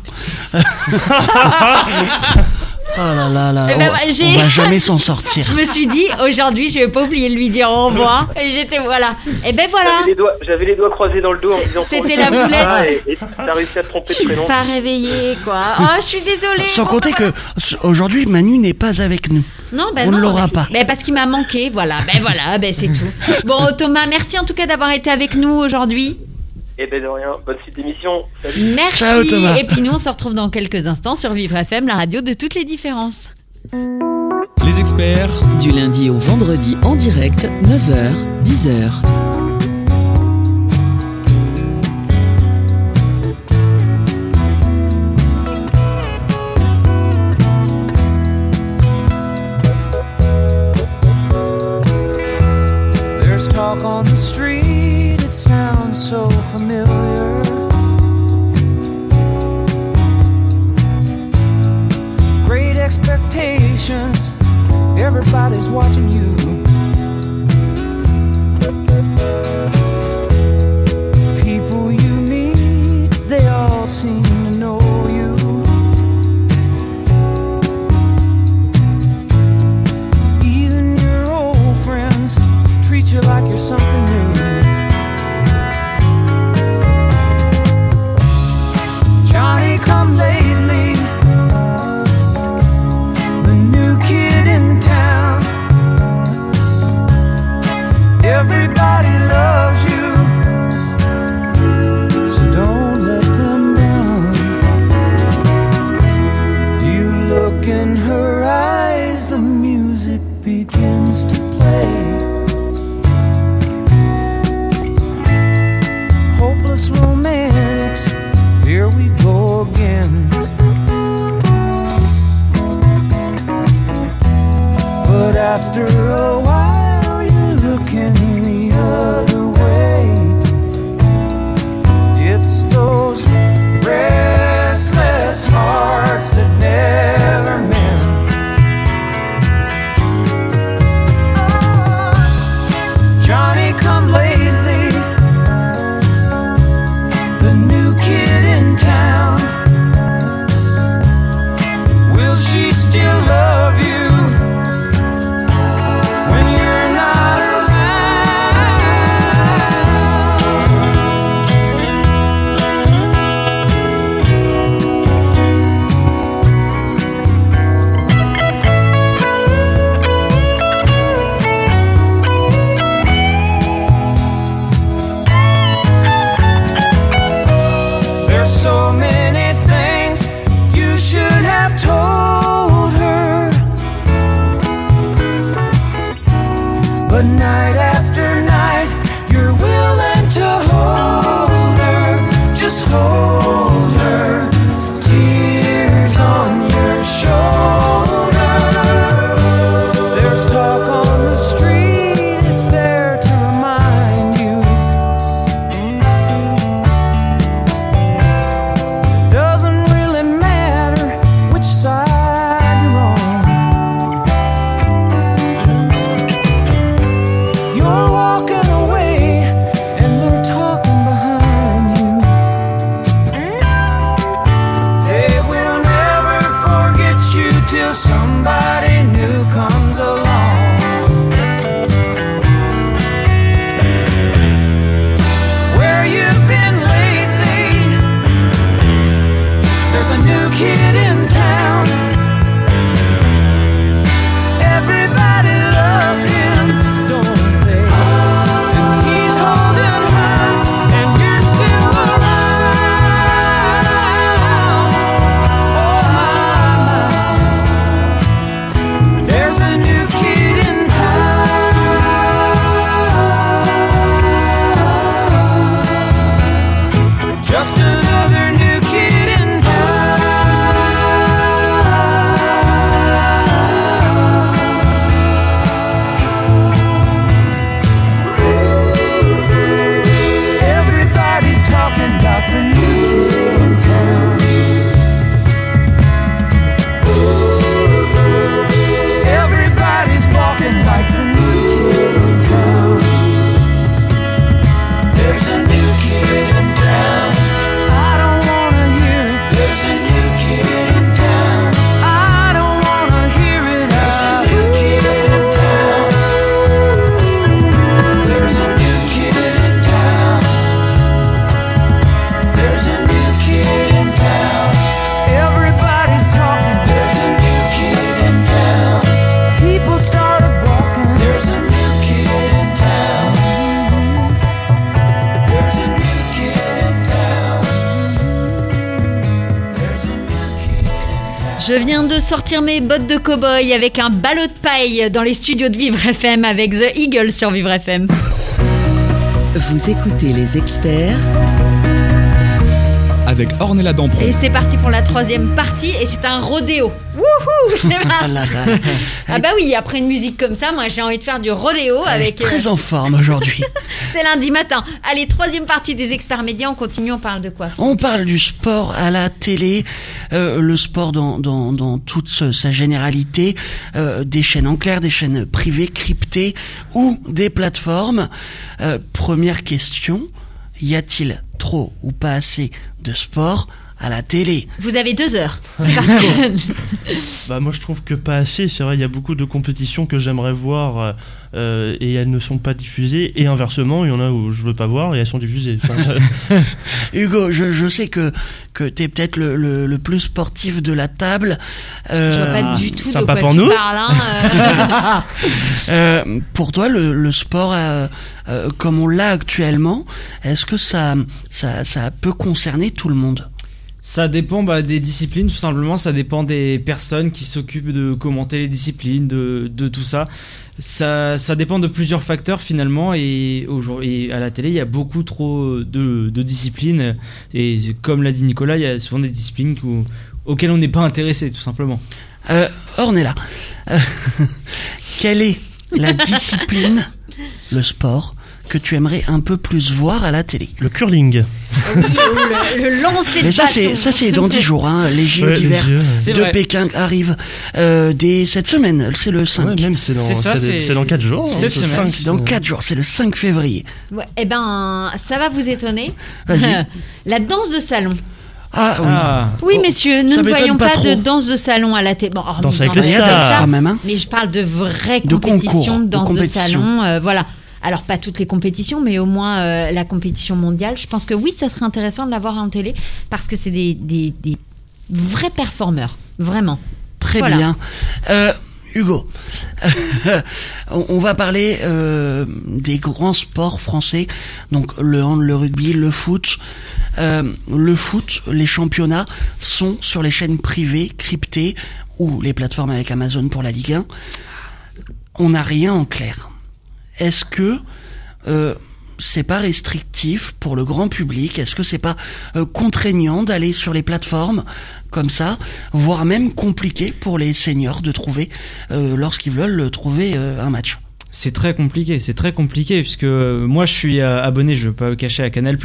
Speaker 5: oh là là là.
Speaker 4: Eh ben,
Speaker 5: on,
Speaker 4: ouais,
Speaker 5: on va jamais s'en sortir.
Speaker 4: Je me suis dit, aujourd'hui, je vais pas oublier de lui dire au revoir. Et j'étais, voilà. Et ben voilà.
Speaker 7: J'avais les doigts, j'avais les doigts croisés dans le dos en me disant.
Speaker 4: C'était
Speaker 7: oh,
Speaker 4: la boulette.
Speaker 7: ah, et t'as réussi à te tromper de prénom.
Speaker 4: Pas réveillé, quoi. Oh, je suis désolée.
Speaker 5: Sans compter
Speaker 4: bah,
Speaker 5: que aujourd'hui Manu n'est pas avec nous.
Speaker 4: Non, ben
Speaker 5: On
Speaker 4: non,
Speaker 5: ne l'aura pas.
Speaker 4: Ben parce qu'il m'a manqué, voilà. Ben voilà, ben c'est tout. Bon, Thomas, merci en tout cas d'avoir été avec nous aujourd'hui.
Speaker 7: Et ben de rien. Bonne suite d'émission. Salut.
Speaker 4: Merci.
Speaker 5: Ciao, Thomas.
Speaker 4: Et puis nous, on se retrouve dans quelques instants sur Vivre FM, la radio de toutes les différences.
Speaker 2: Les experts
Speaker 3: Du lundi au vendredi en direct, 9h, 10h.
Speaker 9: There's talk on the street, sounds so familiar. Great expectations, everybody's watching you. People you meet, they all seem
Speaker 4: night sortir mes bottes de cow-boy avec un ballot de paille dans les studios de Vivre FM avec The Eagle sur Vivre FM.
Speaker 3: Vous écoutez les experts
Speaker 2: avec Ornella Dampron.
Speaker 4: Et c'est parti pour la troisième partie et c'est un rodéo.
Speaker 5: Ah.
Speaker 4: Ah bah oui, après une musique comme ça, moi j'ai envie de faire du rodéo
Speaker 5: Elle est
Speaker 4: avec... euh,
Speaker 5: très en forme aujourd'hui.
Speaker 4: C'est lundi matin. Allez, troisième partie des experts médias, on continue, on parle de quoi
Speaker 5: On parle du sport à la télé, euh, le sport dans, dans, dans toute sa généralité, euh, des chaînes en clair, des chaînes privées, cryptées ou des plateformes. Euh, première question, y a-t-il trop ou pas assez de sport? À la télé
Speaker 4: Vous avez deux heures. C'est parti.
Speaker 6: Bah moi je trouve que pas assez, c'est vrai il y a beaucoup de compétitions que j'aimerais voir euh, et elles ne sont pas diffusées et inversement il y en a où je veux pas voir et elles sont diffusées. Enfin, euh,
Speaker 5: Hugo, je, je sais que, que tu es peut-être le, le, le plus sportif de la table. Euh,
Speaker 4: Je vois pas du tout de quoi
Speaker 6: pour
Speaker 4: tu
Speaker 6: nous.
Speaker 4: parles. hein, euh.
Speaker 5: Euh, pour toi, le, le sport, euh, euh, comme on l'a actuellement, est-ce que ça, ça, ça peut concerner tout le monde?
Speaker 8: Ça dépend bah, des disciplines, tout simplement. Ça dépend des personnes qui s'occupent de commenter les disciplines, de, de tout ça. ça. Ça dépend de plusieurs facteurs finalement. Et, aujourd'hui, à la télé, il y a beaucoup trop de, de disciplines. Et comme l'a dit Nicolas, il y a souvent des disciplines auxquelles on n'est pas intéressé, tout simplement.
Speaker 5: euh, Ornella, euh, quelle est la discipline, le sport, que tu aimerais un peu plus voir à la télé
Speaker 6: le curling.
Speaker 4: Oui, ou le, le lancer de
Speaker 5: Mais ça, c'est ça, c'est dans 10 jours. Hein, les JO
Speaker 6: Ouais,
Speaker 5: d'hiver de
Speaker 8: vrai.
Speaker 5: Pékin arrivent euh, dès cette semaine. C'est le 5.
Speaker 6: Ouais, même c'est dans,
Speaker 8: C'est ça,
Speaker 6: c'est-
Speaker 8: c'est-
Speaker 6: c'est dans 4 jours. hein,
Speaker 8: cette
Speaker 6: c'est
Speaker 5: dans
Speaker 6: c'est-
Speaker 5: 4 jours. C'est le 5 février.
Speaker 4: Ouais, eh ben, ça va vous étonner.
Speaker 5: Vas-y.
Speaker 4: La danse de salon.
Speaker 5: Ah oui.
Speaker 8: Ah,
Speaker 4: Oui,
Speaker 5: Oh,
Speaker 4: messieurs, nous
Speaker 5: ça
Speaker 4: ne voyons
Speaker 5: pas
Speaker 4: pas, de danse de salon à la télé. Bon, hormis
Speaker 6: Danse avec les stars.
Speaker 5: même. Hein.
Speaker 4: Mais je parle de vraies
Speaker 5: De
Speaker 4: compétitions
Speaker 5: concours,
Speaker 4: de danse de, salon. euh, voilà. Alors, pas toutes les compétitions, mais au moins euh, la compétition mondiale. Je pense que oui, ça serait intéressant de l'avoir en télé parce que c'est des, des, des vrais performeurs. Vraiment.
Speaker 5: Très
Speaker 4: Voilà.
Speaker 5: bien. Euh, Hugo, on on va parler euh, des grands sports français, donc le hand, le rugby, le foot. Euh, le foot, les championnats sont sur les chaînes privées, cryptées, ou les plateformes avec Amazon pour la Ligue 1. On n'a rien en clair. Est-ce que euh, c'est pas restrictif pour le grand public? Est-ce que c'est pas euh, contraignant d'aller sur les plateformes comme ça, voire même compliqué pour les seniors de trouver euh, lorsqu'ils veulent trouver euh, un match?
Speaker 8: C'est très compliqué, c'est très compliqué puisque euh, moi je suis euh, abonné, je vais pas le cacher à Canal+.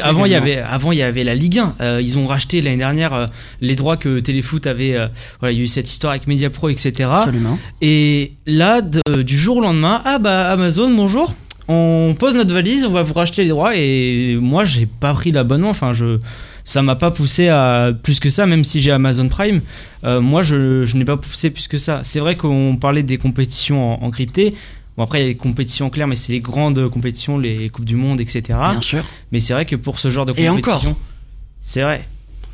Speaker 8: Avant il y avait avant il y avait la Ligue 1. Euh, ils ont racheté l'année dernière euh, les droits que Téléfoot avait. euh, voilà, il y a eu cette histoire avec Mediapro, etc.
Speaker 5: Absolument.
Speaker 8: Et là, de- du jour au lendemain, ah bah Amazon, bonjour. On pose notre valise, on va vous racheter les droits. Et moi, j'ai pas pris l'abonnement. Enfin, je, ça m'a pas poussé à plus que ça, même si j'ai Amazon Prime. Euh, moi, je, je n'ai pas poussé plus que ça. C'est vrai qu'on parlait des compétitions en, en crypté. Bon, après, il y a les compétitions claires, mais c'est les grandes compétitions, les Coupes du Monde, etc.
Speaker 5: Bien sûr.
Speaker 8: Mais c'est vrai que pour ce genre de
Speaker 5: Et
Speaker 8: compétition.
Speaker 5: encore.
Speaker 8: C'est vrai.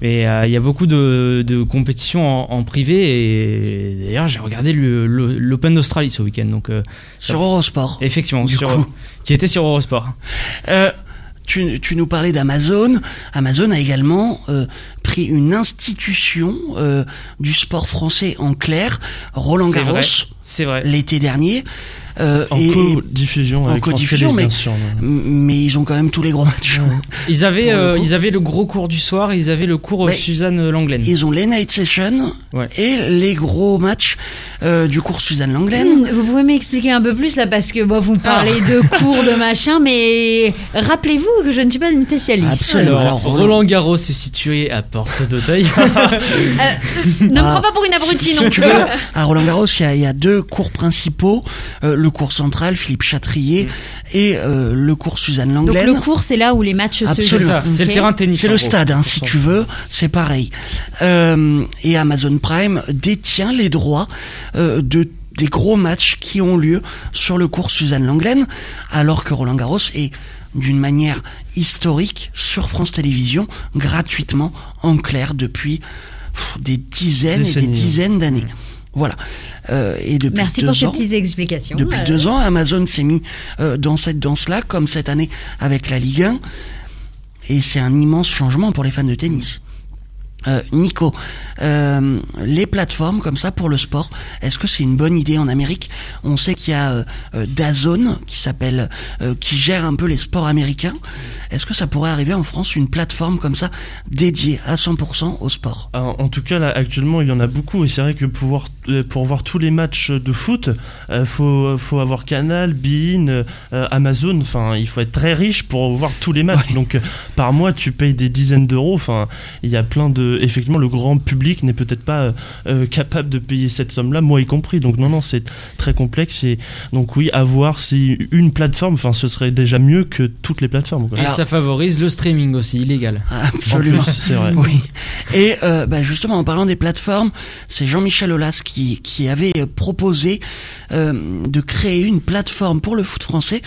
Speaker 8: Mais euh, il y a beaucoup de, de compétitions en, en privé. Et d'ailleurs, j'ai regardé l'Open d'Australie ce week-end. Donc, euh,
Speaker 5: Sur Eurosport.
Speaker 8: effectivement,
Speaker 5: Du
Speaker 8: sur-
Speaker 5: coup.
Speaker 8: qui était sur Eurosport.
Speaker 5: Euh, tu, tu nous parlais d'Amazon. Amazon a également euh, pris une institution euh, du sport français en clair, Roland Garros, l'été dernier. Euh,
Speaker 6: En co-diffusion
Speaker 5: en co-diffusion, mais-
Speaker 6: bien sûr.
Speaker 5: mais ils ont quand même tous les gros matchs.
Speaker 8: Ils avaient, euh, ils avaient le gros cours du soir. Ils avaient le cours euh,
Speaker 5: Mais-
Speaker 8: Suzanne Langlaine.
Speaker 5: Ils ont les night sessions
Speaker 8: Ouais.
Speaker 5: et les gros matchs euh, du cours Suzanne Langlaine.
Speaker 4: Hmm, Vous pouvez m'expliquer un peu plus là parce que bon, vous parlez de cours de machin, mais rappelez-vous que je ne suis pas une spécialiste.
Speaker 5: Absolument.
Speaker 8: Alors,
Speaker 5: Alors, Roland-
Speaker 8: Garros est situé à Porte d'Auteuil.
Speaker 4: Euh, ne me
Speaker 5: Ah.
Speaker 4: prends pas pour une abrutie
Speaker 5: Si
Speaker 4: non
Speaker 5: tu
Speaker 4: plus.
Speaker 5: veux, à Roland Garros, il y a, il y a deux cours principaux, euh, le cours central, Philippe Chatrier, et euh, le cours Suzanne
Speaker 4: Donc
Speaker 5: Langlaine.
Speaker 4: le cours, c'est là où les matchs se jouent.
Speaker 8: ça. C'est le terrain de tennis.
Speaker 5: C'est le
Speaker 8: gros.
Speaker 5: stade, hein, si tu veux, c'est pareil. Euh, et Amazon Prime détient les droits euh, de des gros matchs qui ont lieu sur le cours Suzanne Langlaine, alors que Roland Garros est d'une manière historique sur France Télévisions, gratuitement, en clair, depuis pff, des dizaines et des
Speaker 6: Décennies.
Speaker 5: dizaines d'années. Voilà. Euh, et depuis
Speaker 4: Merci
Speaker 5: deux
Speaker 4: pour ces
Speaker 5: ans,
Speaker 4: petites explications.
Speaker 5: depuis
Speaker 4: Euh,
Speaker 5: deux ans, Amazon s'est mis euh, dans cette danse-là, comme cette année avec la Ligue 1. Et c'est un immense changement pour les fans de tennis. Euh, Nico, euh, les plateformes comme ça pour le sport, est-ce que c'est une bonne idée en Amérique? On sait qu'il y a euh, euh, DAZN qui s'appelle, qui gère un peu les sports américains. Est-ce que ça pourrait arriver en France une plateforme comme ça dédiée à 100% au sport?
Speaker 6: Alors, en tout cas, là, actuellement, il y en a beaucoup. Et c'est vrai que pour, pour voir tous les matchs de foot, faut, faut avoir Canal, Bein, Amazon. Enfin, il faut être très riche pour voir tous les matchs. Donc, par mois, tu payes des dizaines d'euros. Enfin, il y a plein de. Effectivement, le grand public n'est peut-être pas euh, euh, capable de payer cette somme-là, moi y compris. Donc, non, non, c'est très complexe. Et donc, oui, avoir si une plateforme, enfin, ce serait déjà mieux que toutes les plateformes. quoi.
Speaker 8: Et ça favorise le streaming aussi, illégal.
Speaker 5: Absolument.
Speaker 6: C'est vrai.
Speaker 5: Oui. Et euh, bah, justement, en parlant des plateformes, c'est Jean-Michel Aulas qui, qui avait proposé euh, de créer une plateforme pour le foot français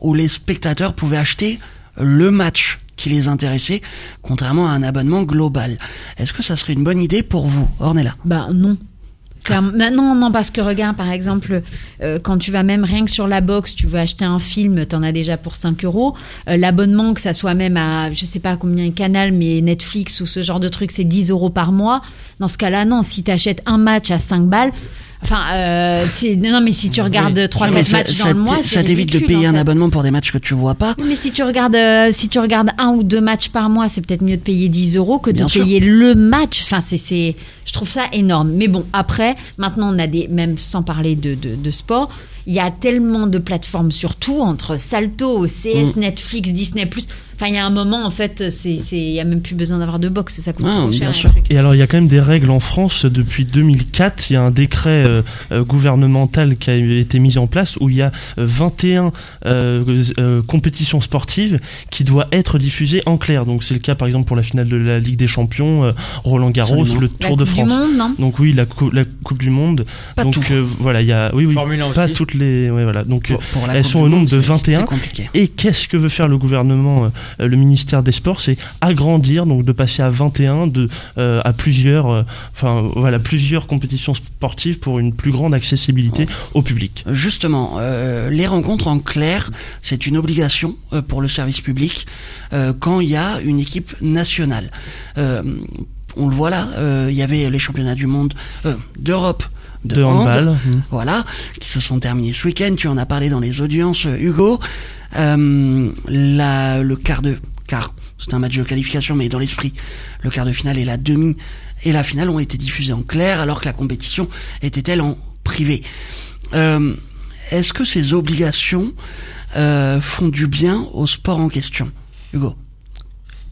Speaker 5: où les spectateurs pouvaient acheter le match qui les intéressait, contrairement à un abonnement global. Est-ce que ça serait une bonne idée pour vous, Ornella?
Speaker 4: Bah non. Bah, non, non, parce que regarde, par exemple, euh, quand tu vas même rien que sur la box, tu veux acheter un film, t'en as déjà pour 5 euros. Euh, L'abonnement, que ça soit même à, je sais pas combien canal, mais Netflix ou ce genre de truc, c'est 10 euros par mois. Dans ce cas-là, non, si t'achètes un match à 5 balles, enfin, euh, si- non, mais si tu regardes 3-4
Speaker 5: Non, mais ça,
Speaker 4: matchs
Speaker 5: ça
Speaker 4: dans le mois,
Speaker 5: ça t'évite de payer
Speaker 4: en
Speaker 5: un abonnement pour des matchs que tu vois pas.
Speaker 4: Oui, Mais si tu regardes, euh, si tu regardes un ou deux matchs par mois, c'est peut-être mieux de payer 10 euros que de
Speaker 5: Bien sûr.
Speaker 4: payer le match. Enfin, c'est, c'est, je trouve ça énorme. Mais bon, après, maintenant, on a des, même sans parler de, de, de sport, il y a tellement de plateformes sur tout, entre Salto, CS,
Speaker 5: Mm.
Speaker 4: Netflix, Disney+. Enfin, il y a un moment, en fait, c'est, c'est, il y a même plus besoin d'avoir de box, ça coûte
Speaker 5: Ah,
Speaker 4: trop
Speaker 5: bien
Speaker 4: cher.
Speaker 5: sûr.
Speaker 4: les trucs.
Speaker 6: Et alors, il y a quand même des règles en France depuis 2004. Il y a un décret euh, euh, gouvernemental qui a été mis en place où il y a euh, 21 euh, euh, compétitions sportives qui doivent être diffusées en clair. Donc, c'est le cas, par exemple, pour la finale de la Ligue des Champions, euh, Roland Garros,
Speaker 5: Absolument.
Speaker 6: le
Speaker 4: La
Speaker 6: Tour de
Speaker 4: Coupe du
Speaker 6: France.
Speaker 4: Monde, non?
Speaker 6: Donc oui, la, cou- la Coupe du Monde.
Speaker 5: Pas
Speaker 6: Donc
Speaker 5: tout.
Speaker 6: euh, voilà, il y a oui oui,
Speaker 8: Formule 1
Speaker 6: pas
Speaker 8: aussi.
Speaker 6: toutes les ouais, voilà. Donc
Speaker 5: Pour, pour la
Speaker 6: elles sont au nombre de
Speaker 5: c'est- c'est très
Speaker 6: 21.
Speaker 5: compliqué.
Speaker 6: et qu'est-ce que veut faire le gouvernement, euh, le ministère des Sports, c'est agrandir, donc de passer à 21, de euh, à plusieurs, euh, voilà, plusieurs compétitions sportives pour une plus grande accessibilité au public.
Speaker 5: Justement, les rencontres en clair, c'est une obligation pour le service public quand il y a une équipe nationale. On le voit là, euh, il y avait les championnats du monde, euh, d'Europe, de,
Speaker 6: De
Speaker 5: hand,
Speaker 6: hmm.
Speaker 5: voilà, qui se sont terminés ce week-end. Tu en as parlé dans les audiences, euh, Hugo. Euh, la, le quart de quart, c'est un match de qualification, mais dans l'esprit, le quart de finale et la demi et la finale ont été diffusés en clair, alors que la compétition était-elle en privé. Euh, Est-ce que ces obligations euh, font du bien au sport en question, Hugo?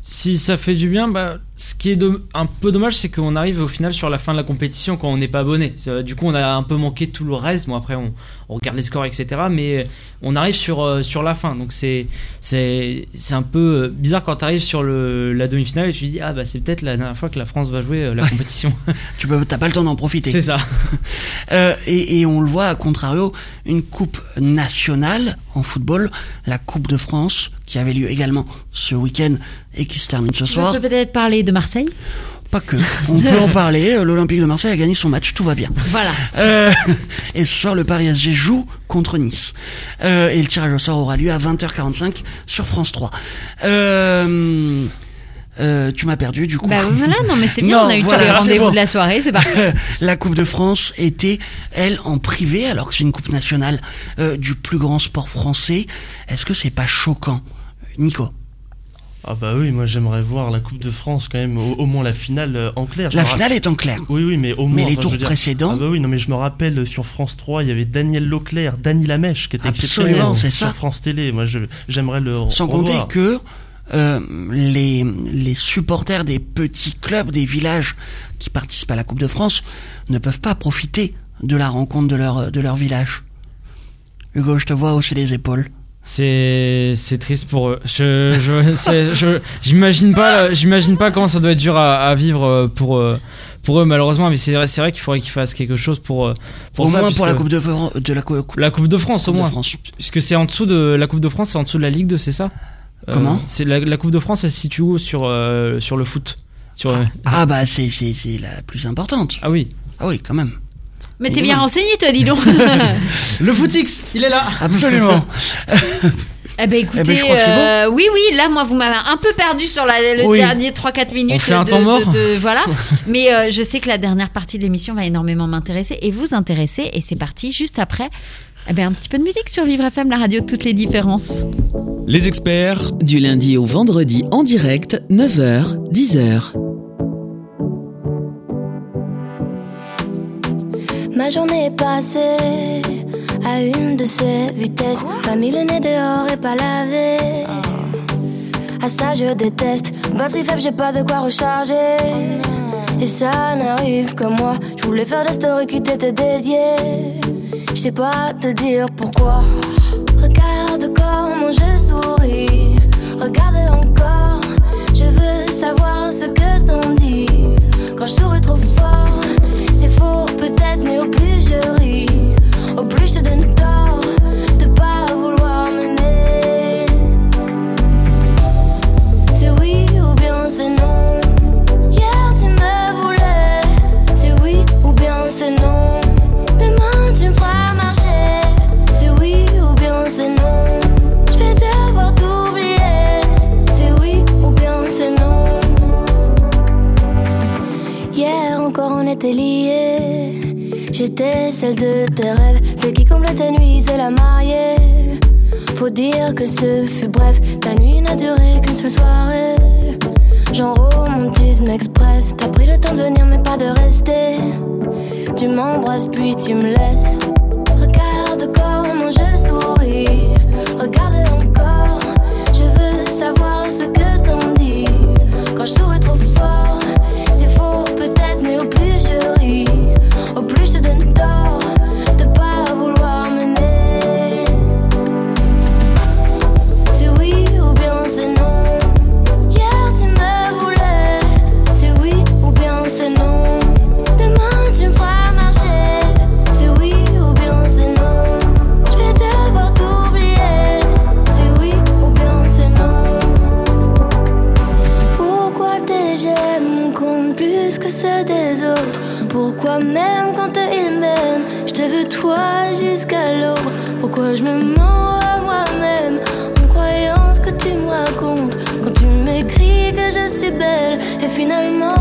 Speaker 8: Si ça fait du bien, bah, ce qui est do- un peu dommage, c'est qu'on arrive au final sur la fin de la compétition quand on n'est pas abonné. Euh, Du coup, on a un peu manqué tout le reste. Bon, après, on, on regarde les scores, etc. Mais on arrive sur, euh, sur la fin. Donc, c'est, c'est, c'est un peu euh, bizarre quand tu arrives sur le, la demi-finale et tu te dis, ah, bah, c'est peut-être la dernière fois que la France va jouer euh, la
Speaker 5: Ouais.
Speaker 8: compétition.
Speaker 5: Tu peux, t'as pas le temps d'en profiter.
Speaker 8: c'est ça.
Speaker 5: Euh, et, et on le voit, à contrario, une coupe nationale en football, la Coupe de France, qui avait lieu également ce week-end et qui se termine ce
Speaker 4: Je
Speaker 5: soir.
Speaker 4: peux peut-être parler de Marseille.
Speaker 5: Pas que. On peut en parler. Euh, L'Olympique de Marseille a gagné son match, tout va bien.
Speaker 4: Voilà.
Speaker 5: Euh, et ce soir, le Paris SG joue contre Nice. Euh, et le tirage au sort aura lieu à 20h45 sur France 3. Euh, euh, tu m'as perdu du coup.
Speaker 4: Bah voilà, non mais c'est bien,
Speaker 5: Non,
Speaker 4: on a eu
Speaker 5: voilà,
Speaker 4: tous les rendez-vous
Speaker 5: bon.
Speaker 4: de la soirée, c'est parfait.
Speaker 5: la Coupe de France était, elle, en privé, alors que c'est une Coupe nationale euh, du plus grand sport français. Est-ce que c'est pas choquant, Nico?
Speaker 6: Ah bah oui, moi j'aimerais voir la Coupe de France quand même, au, au moins la finale euh, en clair.
Speaker 5: La finale est en clair.
Speaker 6: Oui, oui, mais au moins.
Speaker 5: Mais les
Speaker 6: enfin,
Speaker 5: tours
Speaker 6: dire-
Speaker 5: précédents,
Speaker 6: Ah bah oui, non, mais je me rappelle euh, sur France 3, il y avait Daniel Leclerc, Dany Lamèche qui était
Speaker 5: Absolument, c'est
Speaker 6: sur
Speaker 5: ça.
Speaker 6: France Télé. Moi, j'aimerais le
Speaker 5: sans compter que euh, les, les supporters des petits clubs, des villages qui participent à la Coupe de France ne peuvent pas profiter de la rencontre de leur, de leur village. Hugo, je te vois hausser les épaules.
Speaker 8: C'est c'est triste pour eux. Je je j'imagine pas j'imagine pas comment ça doit être dur à, à vivre euh, pour euh, pour eux malheureusement. Mais c'est vrai c'est vrai qu'il faudrait qu'ils fassent quelque chose pour euh, pour
Speaker 5: Au
Speaker 8: ça,
Speaker 5: moins pour la Coupe de, de la Cou- Coupe
Speaker 8: la Coupe de France au
Speaker 5: de
Speaker 8: moins.
Speaker 5: France.
Speaker 8: Puisque c'est en dessous de la Coupe de France, c'est en dessous de la Ligue 2, c'est ça? Euh,
Speaker 5: Comment?
Speaker 8: C'est la, la Coupe de France, elle se situe où sur euh, sur le foot? Sur euh,
Speaker 5: Ah bah c'est c'est c'est la plus importante.
Speaker 8: ah oui.
Speaker 5: Ah oui, quand même.
Speaker 4: Mais t'es bien renseigné toi, dis donc.
Speaker 8: Le footix, il est là.
Speaker 5: Absolument.
Speaker 4: Eh ben écoutez,
Speaker 5: Eh ben, bon.
Speaker 4: euh, oui oui, là moi vous m'avez un peu perdu sur la, le
Speaker 5: Oui.
Speaker 4: dernier 3-4 minutes.
Speaker 8: On fait un
Speaker 4: de,
Speaker 8: temps mort
Speaker 4: de- de- voilà, mais euh, je sais que la dernière partie de l'émission va énormément m'intéresser et vous intéresser et c'est parti juste après. Eh ben un petit peu de musique sur Vivre FM, la radio de toutes les différences.
Speaker 2: Les experts
Speaker 3: Du lundi au vendredi en direct, 9h, 10h.
Speaker 10: Ma journée est passée à une de ces vitesses. Pas mis le nez dehors et pas lavé. À ça je déteste. Batterie faible, j'ai pas de quoi recharger. Et ça n'arrive que moi. Je voulais faire des stories qui t'étaient dédiées. Je sais pas te dire pourquoi. Regarde comment je souris. Regarde encore. Je veux savoir ce que t'en dis. Quand je trop fort, faux peut-être, J'étais celle de tes rêves, celle qui comble tes nuits, c'est la mariée. Faut dire que ce fut bref, ta nuit n'a duré qu'une seule soirée. Genre romantisme express, t'as pris le temps de venir mais pas de rester. Tu m'embrasses puis tu me laisses. Pourquoi je me mens à moi-même en croyant ce que tu me racontes. Quand tu m'écris que je suis belle et finalement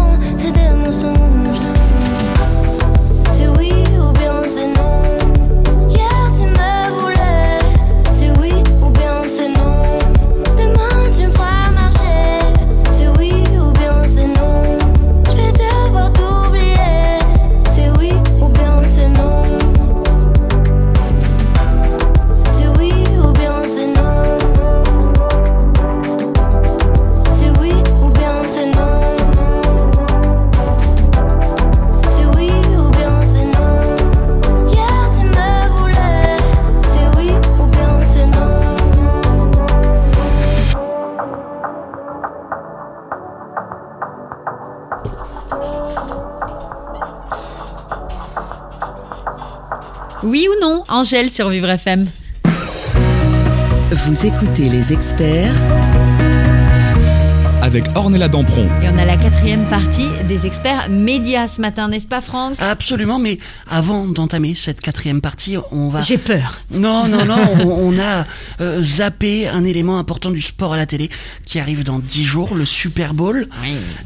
Speaker 10: Oui ou non,
Speaker 4: Angèle sur Vivre FM.
Speaker 3: Vous écoutez les experts
Speaker 2: avec Ornella Dampron.
Speaker 4: Et on a la quatrième partie des experts médias ce matin, n'est-ce pas Franck?
Speaker 5: Absolument, mais avant d'entamer cette quatrième partie, on va...
Speaker 4: J'ai peur.
Speaker 5: Non, non, non, on, on a euh, zappé un élément important du sport à la télé qui arrive dans dix jours, le Super Bowl.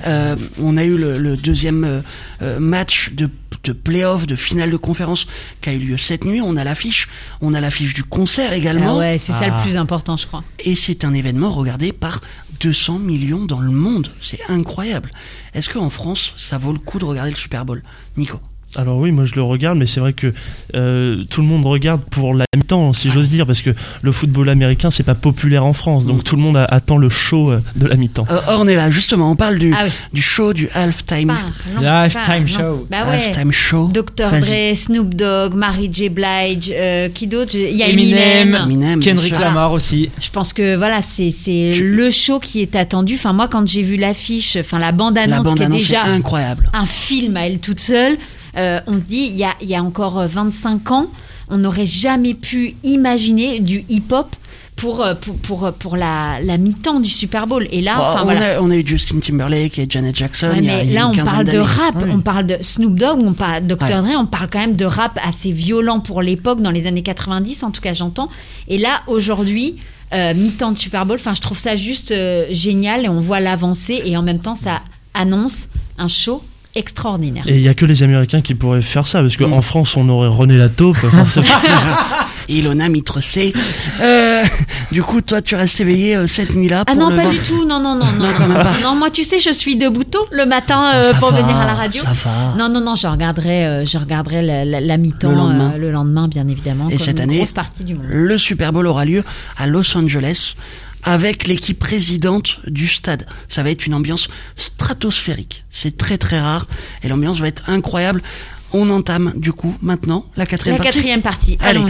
Speaker 5: Euh, on a eu le, le deuxième euh, match de, de play-off, de finale de conférence qui a eu lieu cette nuit. On a l'affiche, on a l'affiche du concert également.
Speaker 4: Ah ouais, c'est ça le plus important, je crois.
Speaker 5: Et c'est un événement regardé par 200 millions dans le monde. C'est incroyable. Est-ce qu'en France, ça vaut le coup de regarder le Super Bowl? Nico
Speaker 6: Alors oui, moi je le regarde, mais c'est vrai que euh, tout le monde regarde pour la mi-temps, si j'ose dire, parce que le football américain c'est pas populaire en France, donc tout le monde a- attend le show euh, de la mi-temps.
Speaker 5: euh, Ornella, justement, on parle du,
Speaker 4: Ah oui.
Speaker 5: du show, du halftime,
Speaker 4: parlons.
Speaker 8: show.
Speaker 4: Bah ouais.
Speaker 5: halftime show.
Speaker 4: Dr. Dre, Snoop Dogg, Mary J. Blige, euh, qui d'autre? Il y a
Speaker 8: Eminem,
Speaker 4: Eminem.
Speaker 8: Kendrick. Lamar aussi.
Speaker 4: Je pense que voilà, c'est c'est
Speaker 5: Tu-
Speaker 4: le show qui est attendu. Enfin moi, quand j'ai vu l'affiche, enfin la bande
Speaker 5: La
Speaker 4: annonce qui est
Speaker 5: est
Speaker 4: déjà
Speaker 5: incroyable.
Speaker 4: un film à elle toute seule, euh, on se dit il y a, il y a encore euh, 25 ans, on n'aurait jamais pu imaginer du hip-hop pour euh, pour pour, pour la, la mi-temps du Super Bowl. Et là, enfin
Speaker 5: on,
Speaker 4: voilà.
Speaker 5: a, on a eu Justin Timberlake et Janet Jackson
Speaker 4: Ouais,
Speaker 5: il y a,
Speaker 4: mais
Speaker 5: il y a
Speaker 4: là, on parle de rap,
Speaker 8: Oui.
Speaker 4: on parle de Snoop Dogg, on parle de Dr.
Speaker 5: Ouais.
Speaker 4: Dre, on parle quand même de rap assez violent pour l'époque, dans les années 90, en tout cas, j'entends. Et là, aujourd'hui, euh, mi-temps de Super Bowl. Enfin, je trouve ça juste euh, génial et on voit l'avancée et en même temps, ça annonce un show extraordinaire.
Speaker 6: Et il y a que les Américains qui pourraient faire ça, parce qu'en. France, on aurait René la taupe. forcément.
Speaker 5: Ilona Mitre-C. Euh, du coup, toi, tu restes éveillé euh, cette nuit-là
Speaker 4: Ah
Speaker 5: pour
Speaker 4: non,
Speaker 5: le
Speaker 4: pas du tout. Non, non, non, non.
Speaker 5: Non, quand même pas.
Speaker 4: Non, moi, tu sais, je suis debout tôt le matin
Speaker 5: Oh,
Speaker 4: euh,
Speaker 5: ça
Speaker 4: pour
Speaker 5: va,
Speaker 4: venir à la radio.
Speaker 5: Ça va.
Speaker 4: Non, non, non, je regarderai, euh, je regarderai la, la- la mi-temps
Speaker 5: Le lendemain.
Speaker 4: euh, le lendemain, bien évidemment.
Speaker 5: Et
Speaker 4: comme
Speaker 5: cette année,
Speaker 4: grosse partie du monde.
Speaker 5: Le Super Bowl aura lieu à Los Angeles avec l'équipe présidente du stade. Ça va être une ambiance stratosphérique. C'est très très rare et l'ambiance va être incroyable. On entame du coup maintenant la quatrième
Speaker 4: La
Speaker 5: partie.
Speaker 4: quatrième partie.
Speaker 5: Allez.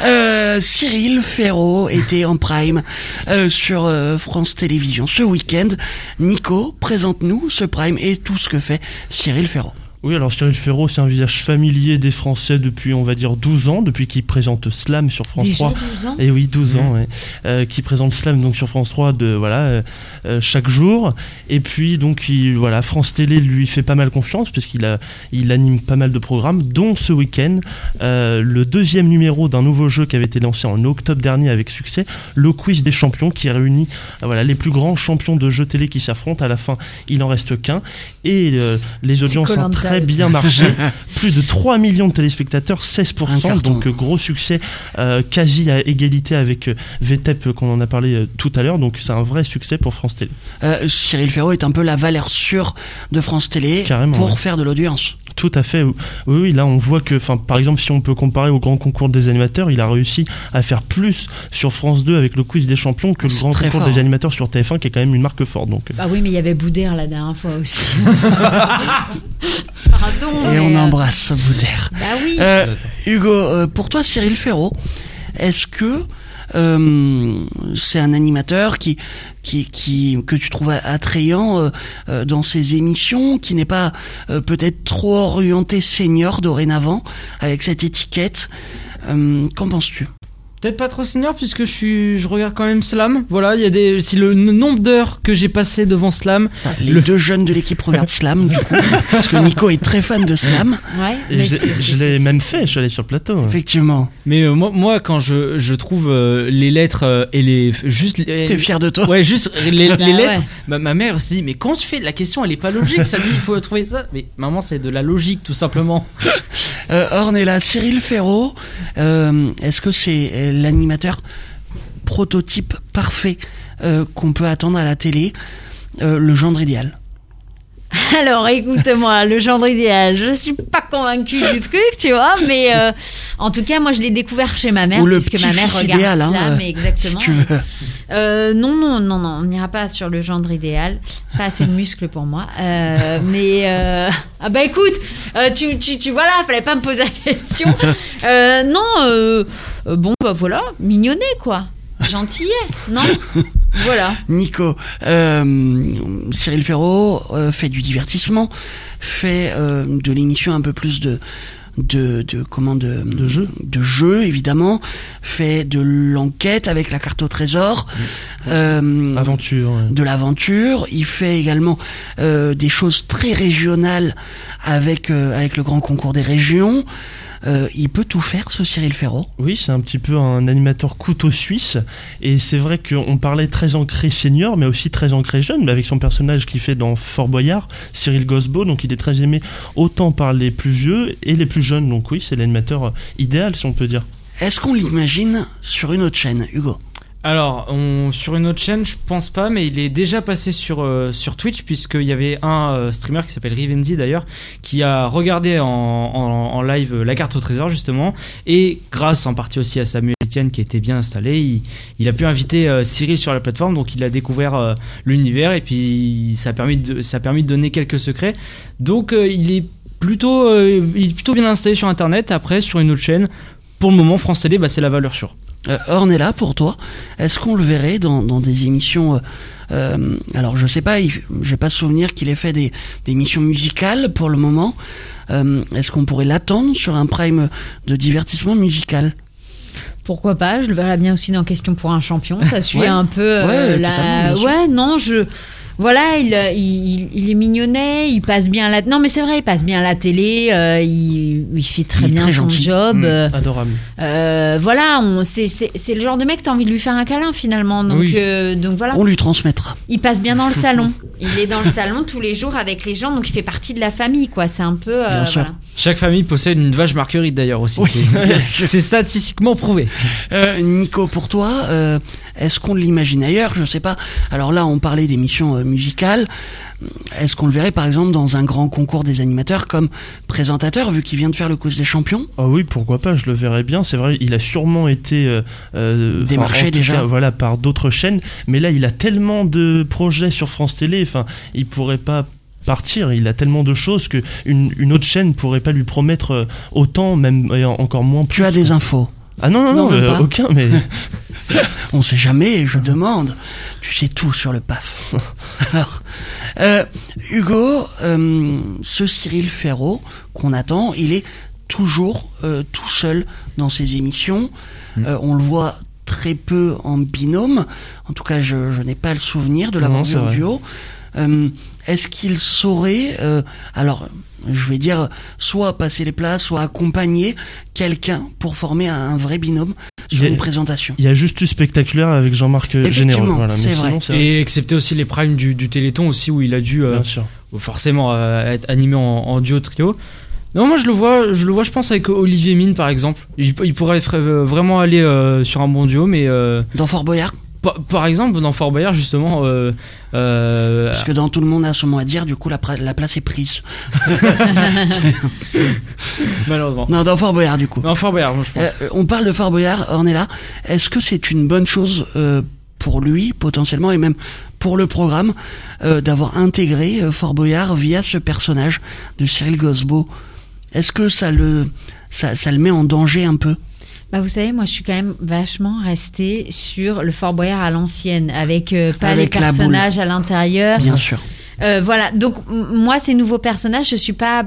Speaker 5: Euh, Cyril Ferraud était en prime euh, sur euh, France Télévisions ce week-end. Nico, présente-nous ce prime et tout ce que fait Cyril Ferraud.
Speaker 6: Oui, alors Cyril Ferraud, c'est un visage familier des Français depuis, on va dire, 12 ans, depuis qu'il présente Slam sur France
Speaker 4: Déjà
Speaker 6: 3.
Speaker 4: 12 ans
Speaker 6: Et oui, 12
Speaker 8: Mhm.
Speaker 6: ans, ouais. Euh, qui présente Slam donc sur France 3 de voilà euh, euh, chaque jour. Et puis donc il, voilà, France Télé lui fait pas mal confiance puisqu'il a il anime pas mal de programmes, dont ce week-end euh, le deuxième numéro d'un nouveau jeu qui avait été lancé en octobre dernier avec succès, le quiz des champions qui réunit euh, voilà les plus grands champions de jeux télé qui s'affrontent. À la fin, il en reste qu'un et euh, les audiences ont
Speaker 4: Koh-Lanta,
Speaker 6: très bien marché. Plus de 3 millions de téléspectateurs, 16%,
Speaker 5: Un carton.
Speaker 6: donc euh, gros succès, euh, quasi à égalité avec euh, VTEP euh, qu'on en a parlé tout à l'heure, donc c'est un vrai succès pour France Télé.
Speaker 5: Euh, Cyril Ferraud est un peu la valeur sûre de France Télé
Speaker 6: Carrément,
Speaker 5: pour
Speaker 6: ouais.
Speaker 5: faire de l'audience.
Speaker 6: Tout à fait. Oui, oui, là on voit que, enfin, par exemple, si on peut comparer au grand concours des animateurs, il a réussi à faire plus sur France 2 avec le quiz des champions que le grand concours
Speaker 5: fort,
Speaker 6: des
Speaker 5: hein.
Speaker 6: animateurs sur TF1, qui est quand même une marque forte. Donc,
Speaker 4: Bah oui, mais il y avait Boudère la dernière fois aussi. Pardon.
Speaker 5: Et
Speaker 4: mais,
Speaker 5: on
Speaker 4: euh,
Speaker 5: embrasse Boudère.
Speaker 4: Bah oui.
Speaker 5: Euh, Hugo, pour toi, Cyril Ferraud, est-ce que euh, c'est un animateur qui, qui, qui, que tu trouves attrayant euh, euh, dans ses émissions, qui n'est pas euh, peut-être trop orienté senior dorénavant, avec cette étiquette. Euh, Qu'en penses-tu?
Speaker 8: Peut-être pas trop senior puisque je suis, je regarde quand même Slam. Voilà, il y a des, si le nombre d'heures que j'ai passé devant Slam,
Speaker 5: Les
Speaker 8: Le-
Speaker 5: deux jeunes de l'équipe regardent Slam, du coup, parce que Nico est très fan de Slam,
Speaker 4: Ouais, mais
Speaker 6: je, l'ai même fait, je suis allé sur le plateau. hein.
Speaker 5: effectivement.
Speaker 8: mais euh, moi, moi quand je, je trouve euh, les lettres euh, et les, juste,
Speaker 5: T'es fier de toi
Speaker 8: Ouais, juste les, les
Speaker 4: Bah
Speaker 8: lettres.
Speaker 4: ouais.
Speaker 8: Ma, ma mère se dit, mais quand tu fais la question, elle est pas logique. Ça dit, il faut trouver ça. Mais maman, c'est de la logique, tout simplement.
Speaker 5: Euh, Ornella, Cyril Ferraud, euh, est-ce que c'est l'animateur prototype parfait euh, qu'on peut attendre à la télé, euh, le gendre idéal
Speaker 4: Alors, écoute-moi, le genre idéal, je suis pas convaincue du truc, tu vois, mais euh, en tout cas, moi, je l'ai découvert chez ma mère,
Speaker 5: Ou le
Speaker 4: puisque ma mère regarde
Speaker 5: idéal, hein,
Speaker 4: Slam,
Speaker 5: euh,
Speaker 4: exactement.
Speaker 5: si tu veux.
Speaker 4: Euh, non, non, non, non, on n'ira pas sur le gendre idéal. Pas assez de muscles pour moi. Euh, mais euh, ah bah écoute, euh, tu, tu, tu voilà, fallait pas me poser la question. Euh, non, euh, bon bah voilà, mignonnet quoi, gentillet, non Voilà.
Speaker 5: Nico, Cyril Ferraud fait du divertissement, fait de l'émission un peu plus de de, de comment de
Speaker 6: De jeu.
Speaker 5: de jeu évidemment fait de l'enquête avec la carte au trésor euh,
Speaker 6: Aventure. ouais.
Speaker 5: de l'aventure. Il fait également euh, des choses très régionales avec euh, avec le grand concours des régions. Euh, il peut tout faire, ce Cyril Ferraud.
Speaker 6: Oui, c'est un petit peu un animateur couteau suisse. Et c'est vrai qu'on parlait très ancré senior, mais aussi très ancré jeune, mais avec son personnage qu'il fait dans Fort Boyard, Cyril Gosbo. Donc il est très aimé autant par les plus vieux et les plus jeunes. Donc oui, c'est l'animateur idéal, si on peut dire.
Speaker 5: Est-ce qu'on l'imagine sur une autre chaîne, Hugo?
Speaker 8: Alors, sur une autre chaîne, je pense pas, mais il est déjà passé sur, euh, sur Twitch, puisqu'il y avait un euh, streamer qui s'appelle Rivenzi d'ailleurs, qui a regardé en, en, live euh, la carte au trésor, justement, et grâce en partie aussi à Samuel Etienne qui était bien installé, il, a pu inviter Cyril sur la plateforme, donc il a découvert l'univers, et puis ça a, permis de, ça a permis de donner quelques secrets. Donc, il est plutôt, il est plutôt bien installé sur Internet. Après, sur une autre chaîne, pour le moment, France Télé, bah, c'est la valeur sûre.
Speaker 5: Euh, Ornella, pour toi, est-ce qu'on le verrait dans, dans des émissions euh, euh, Alors, je sais pas, j'ai pas souvenir qu'il ait fait des, des émissions musicales pour le moment. Euh, est-ce qu'on pourrait l'attendre sur un prime de divertissement musical?
Speaker 4: Pourquoi pas Je le verrais bien aussi dans Question pour un champion. Ça suit
Speaker 5: Ouais.
Speaker 4: un peu euh,
Speaker 5: Ouais,
Speaker 4: la. Ouais, non, je. Voilà, il, euh, il, il est mignonnet, il passe bien la. Non, mais c'est vrai, il passe bien la télé, euh, il, il fait très
Speaker 5: Il
Speaker 4: bien
Speaker 5: très
Speaker 4: son
Speaker 5: gentil.
Speaker 4: job.
Speaker 6: Mm,
Speaker 4: euh,
Speaker 6: Adorable.
Speaker 4: euh, voilà, on, c'est, c'est, c'est le genre de mec, t'as envie de lui faire un câlin finalement. Donc,
Speaker 8: Oui.
Speaker 4: euh, donc voilà.
Speaker 5: On lui transmettra.
Speaker 4: Il passe bien dans le salon. Il est dans le salon tous les jours avec les gens, donc il fait partie de la famille, quoi. C'est un peu. euh,
Speaker 5: Bien sûr.
Speaker 4: voilà.
Speaker 8: Chaque famille possède une vache marguerite d'ailleurs aussi.
Speaker 5: Oui,
Speaker 8: C'est- statistiquement prouvé.
Speaker 5: Euh, Nico, pour toi, euh, est-ce qu'on l'imagine ailleurs? Je sais pas. Alors là, on parlait d'émissions musicales. Est-ce qu'on le verrait par exemple dans un grand concours des animateurs comme présentateur, vu qu'il vient de faire le quiz des champions?
Speaker 6: Ah oui, pourquoi pas, je le verrais bien. C'est vrai, il a sûrement été euh, euh,
Speaker 5: Démarché déjà.
Speaker 6: cas, voilà, par d'autres chaînes. Mais là, il a tellement de projets sur France Télé. Enfin, il pourrait pas partir. Il a tellement de choses que une, une autre chaîne pourrait pas lui promettre euh, autant, même et encore moins.
Speaker 5: Tu as des infos
Speaker 6: Ah non non
Speaker 5: Non,
Speaker 6: euh, aucun. Mais
Speaker 5: On sait jamais, je demande. Tu sais tout sur le PAF. Alors, euh, Hugo, euh, ce Cyril Ferraud qu'on attend, il est toujours tout seul dans ses émissions. Euh, on le voit très peu en binôme. En tout cas, je, je n'ai pas le souvenir de l'avoir vu en duo. Est-ce qu'il saurait, euh, alors, je vais dire, soit passer les plats, soit accompagner quelqu'un pour former un, un vrai binôme sur
Speaker 6: Il y a-
Speaker 5: une présentation
Speaker 6: il y a juste eu spectaculaire avec Jean-Marc euh, Généreux. Voilà. Mais
Speaker 5: c'est
Speaker 6: sinon,
Speaker 5: vrai.
Speaker 6: c'est vrai.
Speaker 8: Et excepté aussi les primes du, du Téléthon aussi où il a dû euh,
Speaker 6: sûr.
Speaker 8: forcément euh, être animé en, en duo trio. Non, moi je le vois, je le vois, je pense avec Olivier Mine par exemple. Il, il pourrait euh, vraiment aller euh, sur un bon duo, mais euh,
Speaker 5: dans Fort Boyard
Speaker 8: par, exemple dans Fort Boyard justement. Euh, euh,
Speaker 5: Parce que dans tout le monde a son mot à dire, du coup la, place est prise.
Speaker 8: malheureusement.
Speaker 5: Non, dans Fort Boyard du coup.
Speaker 8: Dans Fort Boyard, je pense.
Speaker 5: Euh, on parle de Fort Boyard, Ornella. Est-ce que c'est une bonne chose euh, pour lui potentiellement et même pour le programme euh, d'avoir intégré Fort Boyard via ce personnage de Cyril Gosbeau? Est-ce que ça le ça, ça le met en danger un peu?
Speaker 4: Bah, vous savez, moi, je suis quand même vachement restée sur le Fort Boyard à l'ancienne, avec euh, pas
Speaker 5: Avec
Speaker 4: les personnages à l'intérieur.
Speaker 5: Bien sûr.
Speaker 4: Euh, voilà. Donc, moi, ces nouveaux personnages, je suis pas.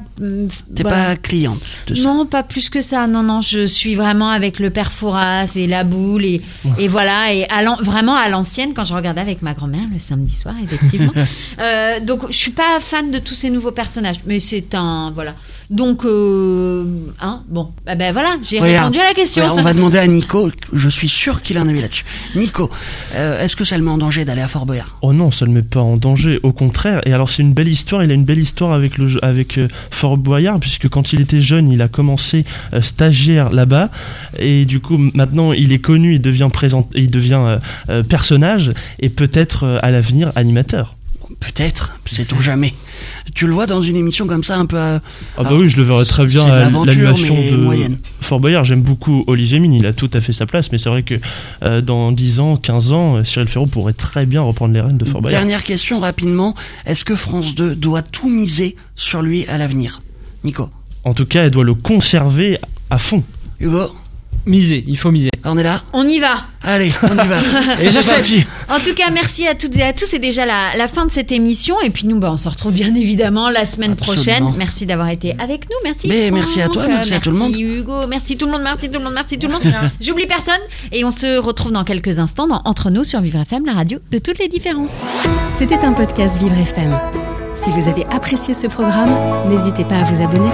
Speaker 5: T'es
Speaker 4: voilà.
Speaker 5: pas cliente de ça.
Speaker 4: Non, pas plus que ça. Non, non, je suis vraiment avec le père Fouras et la boule et, et voilà. Et à l'an- vraiment à l'ancienne, quand je regardais avec ma grand-mère le samedi soir, effectivement. Euh, donc, je suis pas fan de tous ces nouveaux personnages, mais c'est un voilà. Donc, euh, hein, bon, bah, ben voilà, j'ai répondu à la question.
Speaker 5: Regarde, on va demander à Nico. Je suis sûr qu'il a un avis là-dessus. Nico, euh, est-ce que ça le met en danger d'aller à Fort Boyard?
Speaker 6: Oh non, ça le met pas en danger, au contraire. Et alors c'est une belle histoire. Il a une belle histoire avec le avec euh, Fort Boyard puisque quand il était jeune, il a commencé euh, stagiaire là-bas et du coup maintenant il est connu, il devient présent, il devient euh, personnage et peut-être à l'avenir animateur.
Speaker 5: Peut-être, sait-on jamais. Tu le vois dans une émission comme ça, un peu à...
Speaker 6: Ah bah
Speaker 5: Alors,
Speaker 6: oui, je le verrais très bien à
Speaker 5: l'aventure,
Speaker 6: l'animation de
Speaker 5: moyenne.
Speaker 6: Fort Boyard. J'aime beaucoup Olivier Mine, il a tout à fait sa place, mais c'est vrai que euh, dans 10 ans, 15 ans, euh, Cyril Ferraud pourrait très bien reprendre les rênes de Fort Boyard.
Speaker 5: Dernière question rapidement. Est-ce que France 2 doit tout miser sur lui à l'avenir? Nico
Speaker 6: En tout cas, elle doit le conserver à fond.
Speaker 5: Hugo
Speaker 8: Miser, il faut miser.
Speaker 5: On est là
Speaker 4: On y va.
Speaker 5: Allez, on y va.
Speaker 8: Et j'achète.
Speaker 4: En tout cas, merci à toutes et à tous. C'est déjà la, la fin de cette émission. Et puis nous, bah, on se retrouve bien évidemment la semaine
Speaker 5: Absolument.
Speaker 4: prochaine. Merci d'avoir été avec nous. Merci.
Speaker 5: Mais
Speaker 4: Franck.
Speaker 5: merci à toi, merci à tout le monde.
Speaker 4: Merci Hugo, merci tout le monde, merci tout le monde, merci tout le monde. J'oublie personne. Et on se retrouve dans quelques instants dans Entre nous sur Vivre FM, la radio de toutes les différences.
Speaker 11: C'était un podcast Vivre FM. Si vous avez apprécié ce programme, n'hésitez pas à vous abonner.